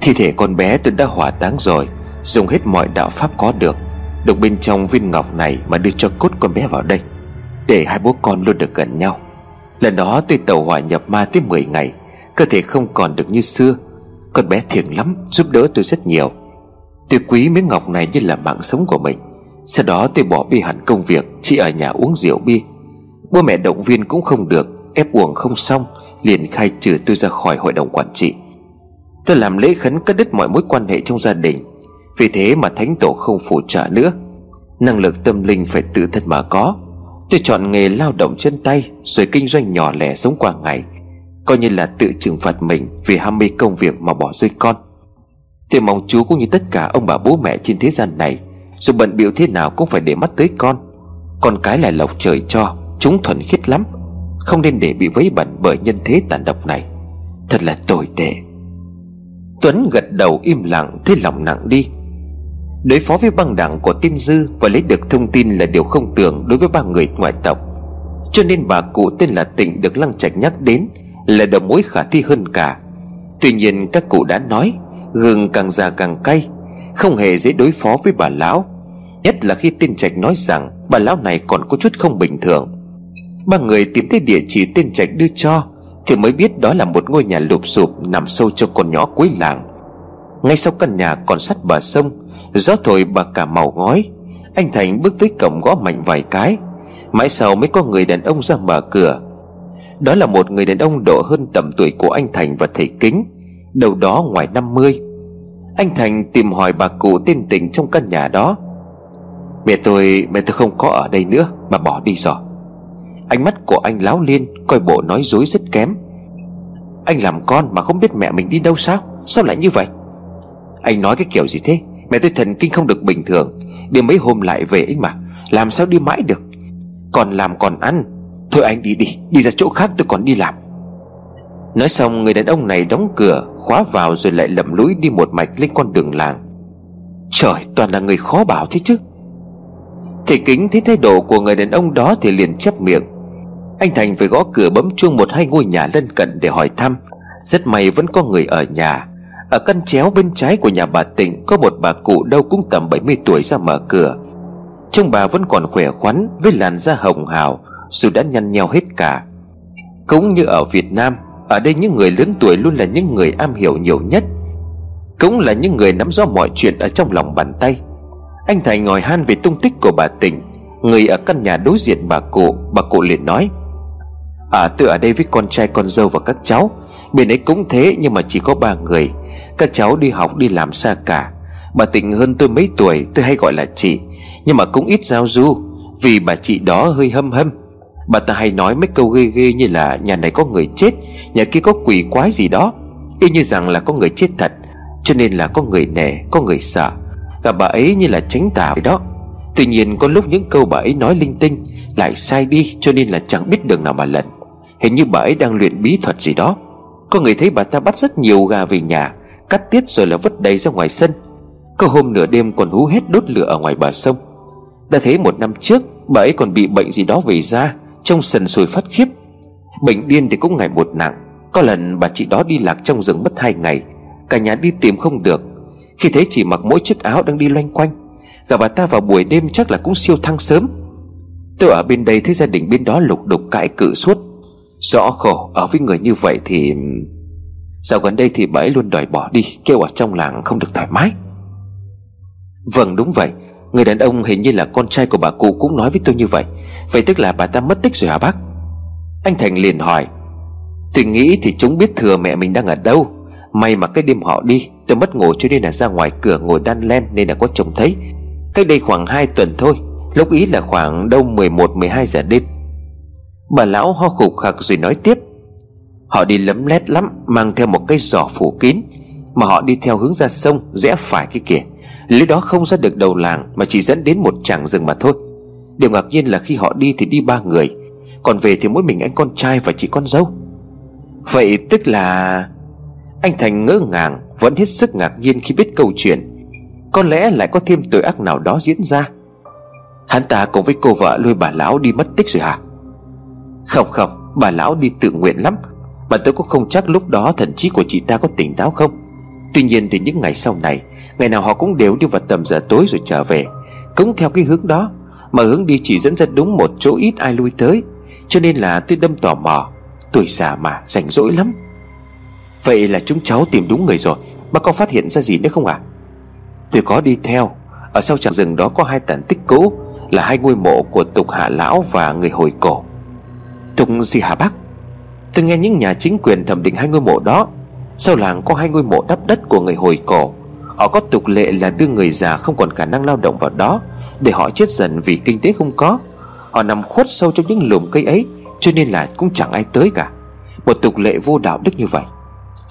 Thi thể con bé tôi đã hỏa táng rồi, Dùng hết mọi đạo pháp có được Được bên trong viên ngọc này mà đưa cho cốt con bé vào đây, Để hai bố con luôn được gần nhau. Lần đó tôi tàu hỏa nhập ma tới 10 ngày, Cơ thể không còn được như xưa. Con bé thiện lắm, giúp đỡ tôi rất nhiều. Tôi quý miếng ngọc này như là mạng sống của mình. Sau đó tôi bỏ bê hẳn công việc, Chỉ ở nhà uống rượu bia Bố mẹ động viên cũng không được, Ép uổng không xong, Liền khai trừ tôi ra khỏi hội đồng quản trị. Tôi làm lễ khấn cắt đứt mọi mối quan hệ trong gia đình. Vì thế mà thánh tổ không phù trợ nữa. Năng lực tâm linh phải tự thân mà có. Tôi chọn nghề lao động chân tay, Rồi kinh doanh nhỏ lẻ sống qua ngày. Coi như là tự trừng phạt mình Vì ham mê công việc mà bỏ rơi con. Tôi mong chú cũng như tất cả ông bà bố mẹ trên thế gian này dù bận biểu thế nào cũng phải để mắt tới con. Con cái là lộc trời cho, Chúng thuần khiết lắm. Không nên để bị vấy bẩn bởi nhân thế tàn độc này. Thật là tồi tệ. Tuấn gật đầu im lặng, Thế lòng nặng đi. Đối phó với băng đảng của tiên dư Và lấy được thông tin là điều không tưởng Đối với ba người ngoại tộc. Cho nên bà cụ tên là Tịnh được Lăng Trạch nhắc đến Là đầu mối khả thi hơn cả. Tuy nhiên các cụ đã nói, Gừng càng già càng cay không hề dễ đối phó với bà lão, Nhất là khi tên Trạch nói rằng Bà lão này còn có chút không bình thường. Ba người tìm thấy địa chỉ tên Trạch đưa cho, Thì mới biết đó là một ngôi nhà lụp sụp Nằm sâu trong con nhỏ cuối làng. Ngay sau căn nhà còn sát bờ sông, Gió thổi bà cả màu ngói, Anh Thành bước tới cổng gõ mạnh vài cái. Mãi sau mới có người đàn ông ra mở cửa. Đó là một người đàn ông độ hơn tầm tuổi của anh Thành và thầy Kính, đầu đó ngoài 50 anh Thành tìm hỏi bà cụ tên tình trong căn nhà đó. Mẹ tôi Mẹ tôi không có ở đây nữa Bà bỏ đi rồi. Ánh mắt của anh láo liên, Coi bộ nói dối rất kém. Anh làm con mà không biết mẹ mình đi đâu sao? Sao lại như vậy? Anh nói cái kiểu gì thế? Mẹ tôi thần kinh không được bình thường. Đi mấy hôm lại về ấy mà. Làm sao đi mãi được? Còn làm còn ăn. Thôi anh đi đi Đi ra chỗ khác tôi còn đi làm. Nói xong, người đàn ông này đóng cửa, Khóa vào rồi lại lầm lũi đi một mạch lên con đường làng. Trời, toàn là người khó bảo thế chứ. Thầy kính thấy thái độ của người đàn ông đó Thì liền chép miệng. Anh Thành phải gõ cửa bấm chuông một hai ngôi nhà lân cận để hỏi thăm. Rất may vẫn có người ở nhà. Ở căn chéo bên trái của nhà bà Tịnh Có một bà cụ đâu cũng tầm 70 tuổi ra mở cửa. Trông bà vẫn còn khỏe khoắn, Với làn da hồng hào, Dù đã nhăn nheo hết cả. Cũng như ở Việt Nam ở đây những người lớn tuổi luôn là những người am hiểu nhiều nhất, Cũng là những người nắm rõ mọi chuyện ở trong lòng bàn tay. Anh Thành ngồi han về tung tích của bà Tình Người ở căn nhà đối diện bà cụ Bà cụ liền nói À tôi ở đây với con trai, con dâu và các cháu. Bên ấy cũng thế, nhưng mà chỉ có ba người. Các cháu đi học, đi làm xa cả. Bà Tịnh hơn tôi mấy tuổi, Tôi hay gọi là chị. Nhưng mà cũng ít giao du, Vì bà chị đó hơi hâm hâm. Bà ta hay nói mấy câu ghê ghê như là Nhà này có người chết, Nhà kia có quỷ quái gì đó. Y như rằng là có người chết thật, Cho nên là có người nể, Có người sợ. Gặp bà ấy như là tránh tà vậy đó. Tuy nhiên có lúc những câu bà ấy nói linh tinh Lại sai đi, cho nên là chẳng biết đường nào mà lần Hình như bà ấy đang luyện bí thuật gì đó. Có người thấy bà ta bắt rất nhiều gà về nhà, Cắt tiết rồi là vứt đầy ra ngoài sân. Có hôm nửa đêm còn hú hết đốt lửa ở ngoài bờ sông. Đã thấy một năm trước, Bà ấy còn bị bệnh gì đó về da. Trông sần sùi phát khiếp, Bệnh điên thì cũng ngày một nặng. Có lần bà chị đó đi lạc trong rừng mất hai ngày, Cả nhà đi tìm không được. Khi thấy chỉ mặc mỗi chiếc áo đang đi loanh quanh. Gặp bà ta vào buổi đêm chắc là cũng siêu thăng sớm. Tôi ở bên đây thấy gia đình bên đó lục đục cãi cự suốt. Rõ khổ, ở với người như vậy thì Dạo gần đây thì bà ấy luôn đòi bỏ đi, Kêu ở trong làng không được thoải mái. Vâng đúng vậy. Người đàn ông hình như là con trai của bà cụ cũng nói với tôi như vậy. Vậy tức là bà ta mất tích rồi hả bác? Anh Thành liền hỏi. Tôi nghĩ thì chúng biết thừa mẹ mình đang ở đâu. May mà cái đêm họ đi, Tôi mất ngủ cho nên là ra ngoài cửa ngồi đan len Nên là có chồng thấy. Cách đây khoảng 2 tuần thôi, Lúc ý là khoảng đâu 11-12 giờ đêm. Bà lão ho khục khặc rồi nói tiếp. Họ đi lấm lét lắm, Mang theo một cái giỏ phủ kín, Mà họ đi theo hướng ra sông, Rẽ phải cái kìa Lý đó không ra được đầu làng Mà chỉ dẫn đến một trảng rừng mà thôi. Điều ngạc nhiên là khi họ đi thì đi ba người, Còn về thì mỗi mình anh con trai và chị con dâu. Vậy tức là Anh Thành ngỡ ngàng, Vẫn hết sức ngạc nhiên khi biết câu chuyện. Có lẽ lại có thêm tội ác nào đó diễn ra. Hắn ta cùng với cô vợ lôi bà lão đi mất tích rồi hả? Không không, Bà lão đi tự nguyện lắm. Mà tôi cũng không chắc lúc đó thần trí của chị ta có tỉnh táo không. Tuy nhiên thì những ngày sau này Ngày nào họ cũng đều đi vào tầm giờ tối rồi trở về. Cũng theo cái hướng đó, Mà hướng đi chỉ dẫn ra đúng một chỗ ít ai lui tới. Cho nên là tôi đâm tò mò, Tuổi già mà, rảnh rỗi lắm. Vậy là chúng cháu tìm đúng người rồi, Bác có phát hiện ra gì nữa không ạ? À? Tôi có đi theo, Ở sau tràng rừng đó có hai tàn tích cũ, Là hai ngôi mộ của tục hạ lão và người hồi cổ. Tục gì hả bác? Tôi nghe những nhà chính quyền thẩm định hai ngôi mộ đó. Sau làng có hai ngôi mộ đắp đất của người hồi cổ. Họ có tục lệ là đưa người già không còn khả năng lao động vào đó, Để họ chết dần vì kinh tế không có. Họ nằm khuất sâu trong những lùm cây ấy, Cho nên là cũng chẳng ai tới cả. Một tục lệ vô đạo đức như vậy.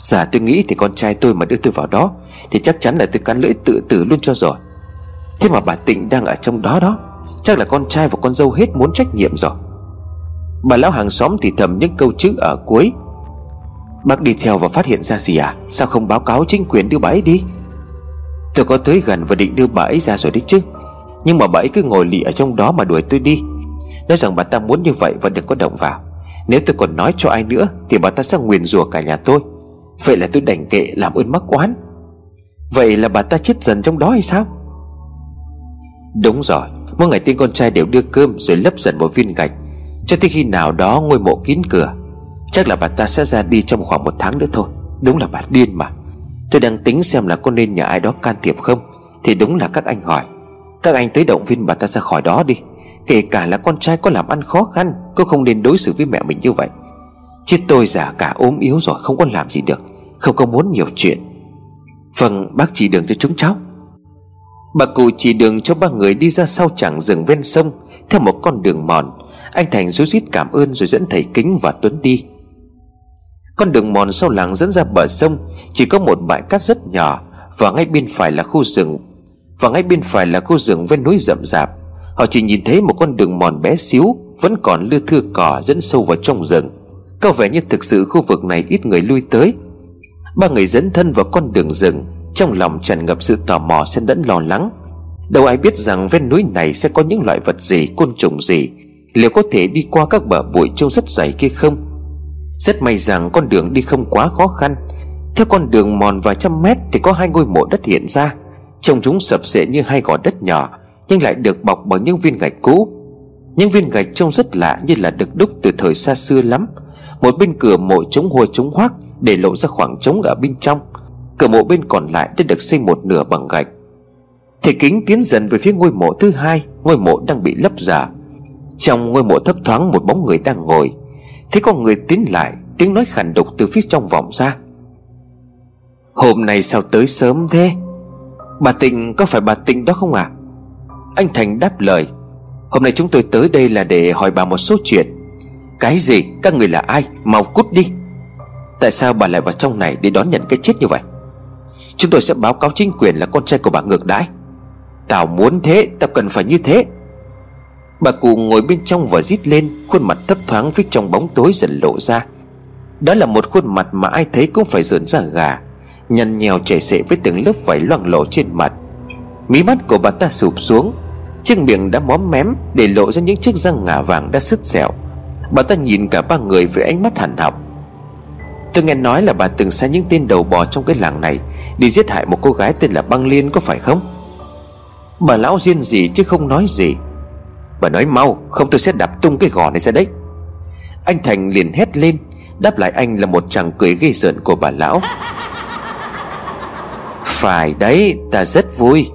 Giả tôi nghĩ thì con trai tôi mà đưa tôi vào đó, Thì chắc chắn là tôi cắn lưỡi tự tử luôn cho rồi Thế mà bà Tịnh đang ở trong đó đó, Chắc là con trai và con dâu hết muốn trách nhiệm rồi. Bà lão hàng xóm thì thầm những câu chữ ở cuối. Bác đi theo và phát hiện ra gì à? Sao không báo cáo chính quyền đưa bà ấy đi? Tôi có tới gần và định đưa bà ấy ra rồi đấy chứ. Nhưng mà bà ấy cứ ngồi lì ở trong đó mà đuổi tôi đi. Nói rằng bà ta muốn như vậy và đừng có động vào. Nếu tôi còn nói cho ai nữa, Thì bà ta sẽ nguyền rủa cả nhà tôi. Vậy là tôi đành kệ làm ơn mắc oán. Vậy là bà ta chết dần trong đó hay sao? Đúng rồi, Mỗi ngày tiên con trai đều đưa cơm Rồi lấp dần một viên gạch, Cho tới khi nào đó ngôi mộ kín cửa. Chắc là bà ta sẽ ra đi trong khoảng một tháng nữa thôi. Đúng là bà điên mà. Tôi đang tính xem là có nên nhờ ai đó can thiệp không. Thì đúng là các anh hỏi. Các anh tới động viên bà ta ra khỏi đó đi. Kể cả là con trai có làm ăn khó khăn, Cô không nên đối xử với mẹ mình như vậy. Chứ tôi già cả ốm yếu rồi, Không có làm gì được. Không có muốn nhiều chuyện. Vâng bác chỉ đường cho chúng cháu. Bà cụ chỉ đường cho ba người đi ra sau chẳng rừng ven sông, Theo một con đường mòn. Anh Thành rối rít cảm ơn rồi dẫn thầy Kính và Tuấn đi. Con đường mòn sau làng dẫn ra bờ sông, Chỉ có một bãi cát rất nhỏ, Và ngay bên phải là khu rừng, Và ngay bên phải là khu rừng ven núi rậm rạp. Họ chỉ nhìn thấy một con đường mòn bé xíu, Vẫn còn lưa thưa cỏ dẫn sâu vào trong rừng. Có vẻ như thực sự khu vực này ít người lui tới. Ba người dẫn thân vào con đường rừng, Trong lòng tràn ngập sự tò mò xen lẫn lo lắng. Đâu ai biết rằng ven núi này sẽ có những loại vật gì, Côn trùng gì, Liệu có thể đi qua các bờ bụi trông rất dày kia không? Rất may rằng con đường đi không quá khó khăn. Theo con đường mòn vài trăm mét Thì có hai ngôi mộ đất hiện ra. Trông chúng sập sệ như hai gò đất nhỏ, Nhưng lại được bọc bởi những viên gạch cũ. Những viên gạch trông rất lạ Như là được đúc từ thời xa xưa lắm. Một bên cửa mộ trống hôi trống hoác Để lộ ra khoảng trống ở bên trong. Cửa mộ bên còn lại đã được xây một nửa bằng gạch. Thầy kính tiến dần về phía ngôi mộ thứ hai, Ngôi mộ đang bị lấp giả. Trong ngôi mộ thấp thoáng một bóng người đang ngồi. Thế có người tiến lại, Tiếng nói khàn đục từ phía trong vọng ra. Hôm nay sao tới sớm thế? Bà Tịnh, có phải bà Tịnh đó không à Anh Thành đáp lời, Hôm nay chúng tôi tới đây là để hỏi bà một số chuyện. Cái gì, Các người là ai? Mau cút đi. Tại sao bà lại vào trong này để đón nhận cái chết như vậy? Chúng tôi sẽ báo cáo chính quyền là con trai của bà ngược đãi. Tao muốn thế, Tao cần phải như thế. Bà cụ ngồi bên trong và rít lên, Khuôn mặt thấp thoáng phía trong bóng tối dần lộ ra. Đó là một khuôn mặt mà ai thấy cũng phải rợn ra gà. Nhăn nhèo chảy xệ với từng lớp vải loang lổ trên mặt. Mí mắt của bà ta sụp xuống. Chiếc miệng đã móm mém Để lộ ra những chiếc răng ngả vàng đã sứt sẹo. Bà ta nhìn cả ba người với ánh mắt hằn học. Tôi nghe nói là bà từng sai những tên đầu bò trong cái làng này Đi giết hại một cô gái tên là Băng Liên có phải không? Bà lão riêng gì chứ không nói gì. Bà nói mau, Không tôi sẽ đập tung cái gò này ra đấy. Anh Thành liền hét lên, Đáp lại anh là một chàng cười ghê rợn của bà lão. Phải đấy, Ta rất vui.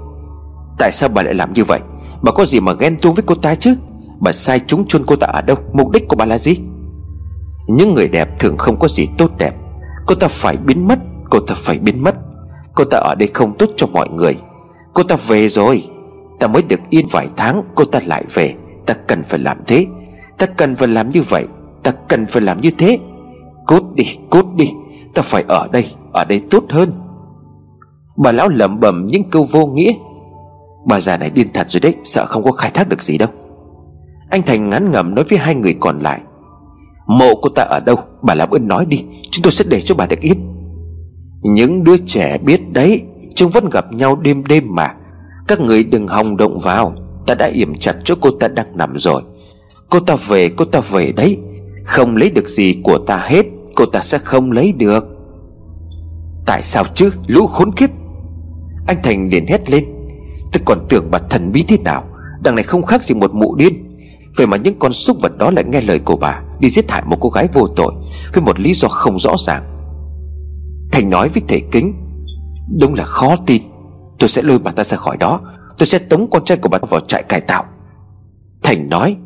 Tại sao bà lại làm như vậy? Bà có gì mà ghen tuông với cô ta chứ? Bà sai chúng chôn cô ta ở đâu? Mục đích của bà là gì? Những người đẹp thường không có gì tốt đẹp. Cô ta phải biến mất, Cô ta phải biến mất. Cô ta ở đây không tốt cho mọi người. Cô ta về rồi. Ta mới được yên vài tháng, Cô ta lại về. Ta cần phải làm thế. Ta cần phải làm như vậy. Ta cần phải làm như thế. Cút đi cút đi. Ta phải ở đây Ở đây tốt hơn. Bà lão lẩm bẩm những câu vô nghĩa. Bà già này điên thật rồi đấy, Sợ không có khai thác được gì đâu. Anh Thành ngắn ngẩm nói với hai người còn lại. Mộ cô ta ở đâu? Bà làm ơn nói đi, Chúng tôi sẽ để cho bà được yên. Những đứa trẻ biết đấy, Chúng vẫn gặp nhau đêm đêm mà. Các người đừng hòng động vào. Ta đã yểm chặt chỗ cô ta đang nằm rồi. Cô ta về, cô ta về đấy. Không lấy được gì của ta hết, Cô ta sẽ không lấy được. Tại sao chứ, lũ khốn kiếp? Anh Thành liền hét lên. Tôi còn tưởng bà thần bí thế nào. Đằng này không khác gì một mụ điên. Vậy mà những con súc vật đó lại nghe lời của bà, Đi giết hại một cô gái vô tội, Với một lý do không rõ ràng. Thành nói với thể kính, Đúng là khó tin. Tôi sẽ lôi bà ta ra khỏi đó. Tôi sẽ tống con trai của bà vào trại cải tạo. Thành nói,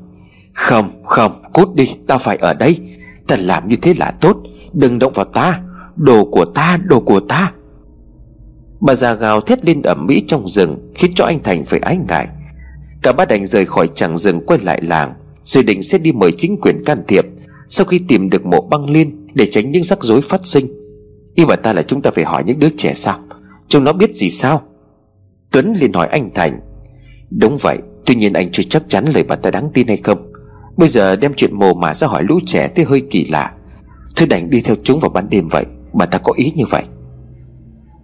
Không không, cút đi, ta phải ở đây. Ta làm như thế là tốt. Đừng động vào ta. Đồ của ta, đồ của ta. Bà già gào thét lên ẩm mỹ trong rừng, Khiến cho anh Thành phải ái ngại. Cả ba đành rời khỏi chẳng rừng quay lại làng Rồi định sẽ đi mời chính quyền can thiệp. Sau khi tìm được mộ băng liên Để tránh những rắc rối phát sinh Y bà ta là chúng ta phải hỏi những đứa trẻ sao? Chúng nó biết gì sao? Tuấn liền hỏi anh Thành. Đúng vậy, Tuy nhiên anh chưa chắc chắn lời bà ta đáng tin hay không. Bây giờ đem chuyện mồ mà ra hỏi lũ trẻ thì hơi kỳ lạ. Thôi đành đi theo chúng vào ban đêm vậy, Bà ta có ý như vậy.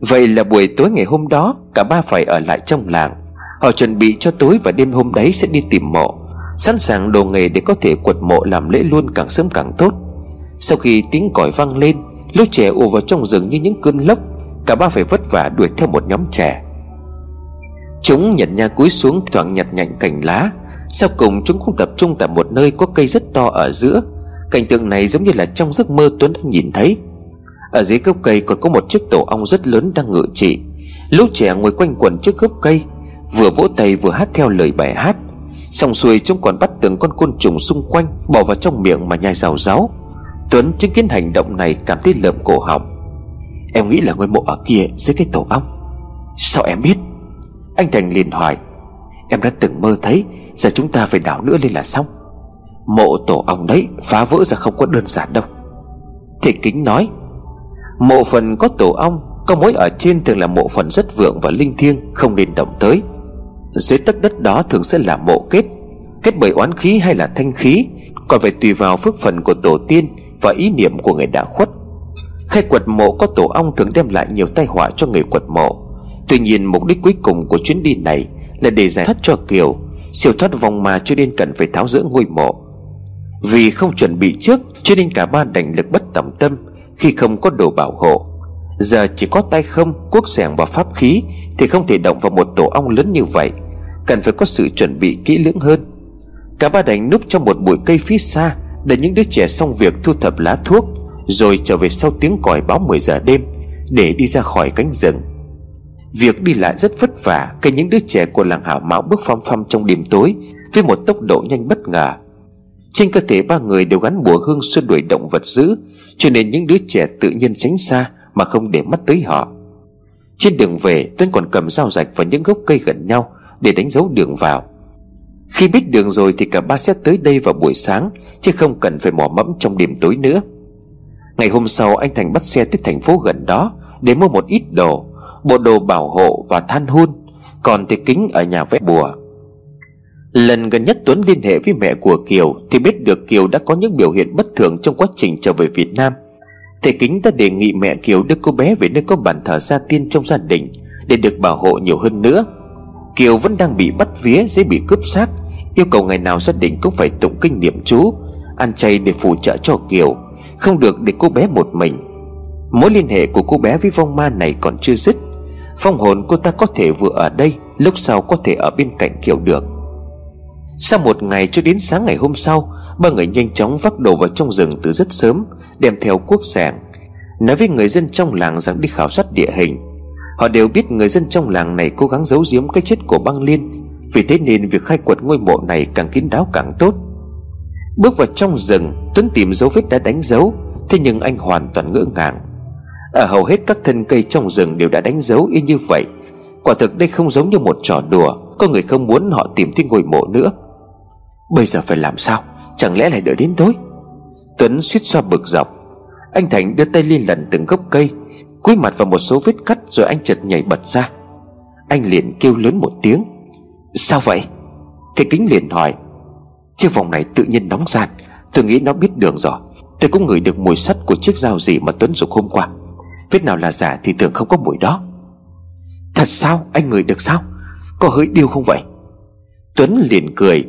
Vậy là buổi tối ngày hôm đó, Cả ba phải ở lại trong làng. Họ chuẩn bị cho tối và đêm hôm đấy sẽ đi tìm mộ. Sẵn sàng đồ nghề để có thể quật mộ làm lễ luôn càng sớm càng tốt. Sau khi tiếng còi vang lên, Lũ trẻ ùa vào trong rừng như những cơn lốc. Cả ba phải vất vả đuổi theo một nhóm trẻ. Chúng nhặt nha cúi xuống thoảng nhặt nhạnh cành lá. Sau cùng chúng cũng tập trung tại một nơi có cây rất to ở giữa. Cảnh tượng này giống như là trong giấc mơ Tuấn đã nhìn thấy. Ở dưới gốc cây còn có một chiếc tổ ong rất lớn đang ngự trị. Lũ trẻ ngồi quanh quần trước gốc cây, Vừa vỗ tay vừa hát theo lời bài hát. Xong xuôi chúng còn bắt từng con côn trùng xung quanh, Bỏ vào trong miệng mà nhai rào ráo. Tuấn chứng kiến hành động này cảm thấy lợm cổ họng. Em nghĩ là ngôi mộ ở kia dưới cái tổ ong. Sao em biết? Anh Thành liền hỏi, Em đã từng mơ thấy, Giờ chúng ta phải đảo nữa lên là xong. Mộ tổ ong đấy phá vỡ ra không có đơn giản đâu. Thị kính nói, Mộ phần có tổ ong, Có mối ở trên thường là mộ phần rất vượng và linh thiêng, Không nên động tới. Dưới tấc đất đó thường sẽ là mộ kết Kết bởi oán khí hay là thanh khí, Còn phải tùy vào phước phần của tổ tiên Và ý niệm của người đã khuất. Khai quật mộ có tổ ong thường đem lại nhiều tai họa cho người quật mộ. Tuy nhiên mục đích cuối cùng của chuyến đi này Là để giải thoát cho Kiều Siêu thoát vòng mà cho nên cần phải tháo rỡ ngôi mộ. Vì không chuẩn bị trước Cho nên cả ba đành lực bất tầm tâm Khi không có đồ bảo hộ. Giờ chỉ có tay không, cuốc sẻng và pháp khí Thì không thể động vào một tổ ong lớn như vậy Cần phải có sự chuẩn bị kỹ lưỡng hơn. Cả ba đành núp trong một bụi cây phía xa Để những đứa trẻ xong việc thu thập lá thuốc Rồi trở về sau tiếng còi báo 10 giờ đêm Để đi ra khỏi cánh rừng. Việc đi lại rất vất vả Khi những đứa trẻ của làng hảo mão bước phăm phăm trong đêm tối Với một tốc độ nhanh bất ngờ. Trên cơ thể ba người đều gắn bùa hương xua đuổi động vật dữ, Cho nên những đứa trẻ tự nhiên tránh xa Mà không để mắt tới họ. Trên đường về, Tuấn còn cầm dao rạch vào những gốc cây gần nhau Để đánh dấu đường vào. Khi biết đường rồi thì cả ba sẽ tới đây vào buổi sáng, Chứ không cần phải mò mẫm trong đêm tối nữa. Ngày hôm sau, anh Thành bắt xe tới thành phố gần đó Để mua một ít đồ. Bộ đồ bảo hộ và than hun Còn thì kính ở nhà vẽ bùa. Lần gần nhất Tuấn liên hệ với mẹ của Kiều Thì biết được Kiều đã có những biểu hiện bất thường Trong quá trình trở về Việt Nam. Thầy Kính đã đề nghị mẹ Kiều đưa cô bé về nơi có bàn thờ gia tiên trong gia đình Để được bảo hộ nhiều hơn nữa. Kiều vẫn đang bị bắt vía dễ bị cướp xác, Yêu cầu ngày nào gia đình cũng phải tụng kinh niệm chú, Ăn chay để phù trợ cho Kiều, Không được để cô bé một mình. Mối liên hệ của cô bé với vong ma này còn chưa dứt. Phong hồn cô ta có thể vừa ở đây, Lúc sau có thể ở bên cạnh Kiều được. Sau một ngày cho đến sáng ngày hôm sau, Ba người nhanh chóng vác đồ vào trong rừng từ rất sớm, Đem theo cuốc sẻng Nói với người dân trong làng rằng đi khảo sát địa hình. Họ đều biết người dân trong làng này cố gắng giấu giếm cái chết của băng liên. Vì thế nên việc khai quật ngôi mộ này càng kín đáo càng tốt. Bước vào trong rừng, Tuấn tìm dấu vết đã đánh dấu, Thế nhưng anh hoàn toàn ngỡ ngàng. Ở hầu hết các thân cây trong rừng đều đã đánh dấu y như vậy. Quả thực đây không giống như một trò đùa, Có người không muốn họ tìm thấy ngôi mộ nữa. Bây giờ phải làm sao? Chẳng lẽ lại đợi đến tối? Tuấn suýt xoa bực dọc. Anh Thành đưa tay lên lần từng gốc cây, Cúi mặt vào một số vết cắt Rồi anh chợt nhảy bật ra. Anh liền kêu lớn một tiếng. Sao vậy? Thầy kính liền hỏi. Chiếc vòng này tự nhiên nóng gian. Tôi nghĩ nó biết đường rồi. Tôi cũng ngửi được mùi sắt của chiếc dao gì mà Tuấn dùng hôm qua. Vết nào là giả thì tưởng không có mùi đó. Thật sao? Anh ngửi được sao? Có hơi điêu không vậy? Tuấn liền cười.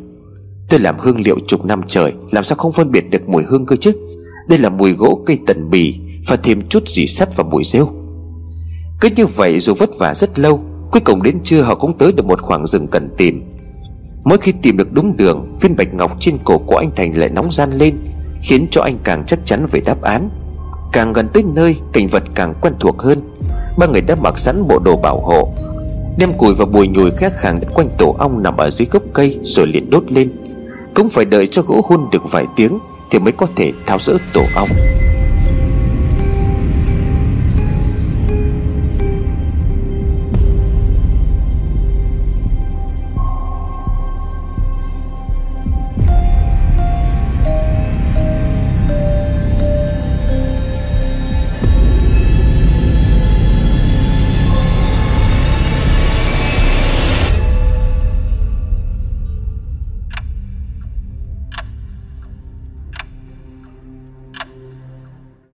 Tôi làm hương liệu chục năm trời, Làm sao không phân biệt được mùi hương cơ chứ? Đây là mùi gỗ cây tần bì Và thêm chút gì sắt và mùi rêu. Cứ như vậy dù vất vả rất lâu, Cuối cùng đến trưa họ cũng tới được một khoảng rừng cần tìm. Mỗi khi tìm được đúng đường, Viên bạch ngọc trên cổ của anh Thành lại nóng gian lên, Khiến cho anh càng chắc chắn về đáp án. Càng gần tới nơi, Cảnh vật càng quen thuộc hơn. Ba người đã mặc sẵn bộ đồ bảo hộ. Đem củi và bùi nhùi khác khàng quanh tổ ong nằm ở dưới gốc cây, Rồi liền đốt lên. Cũng phải đợi cho gỗ hun được vài tiếng Thì mới có thể tháo rỡ tổ ong.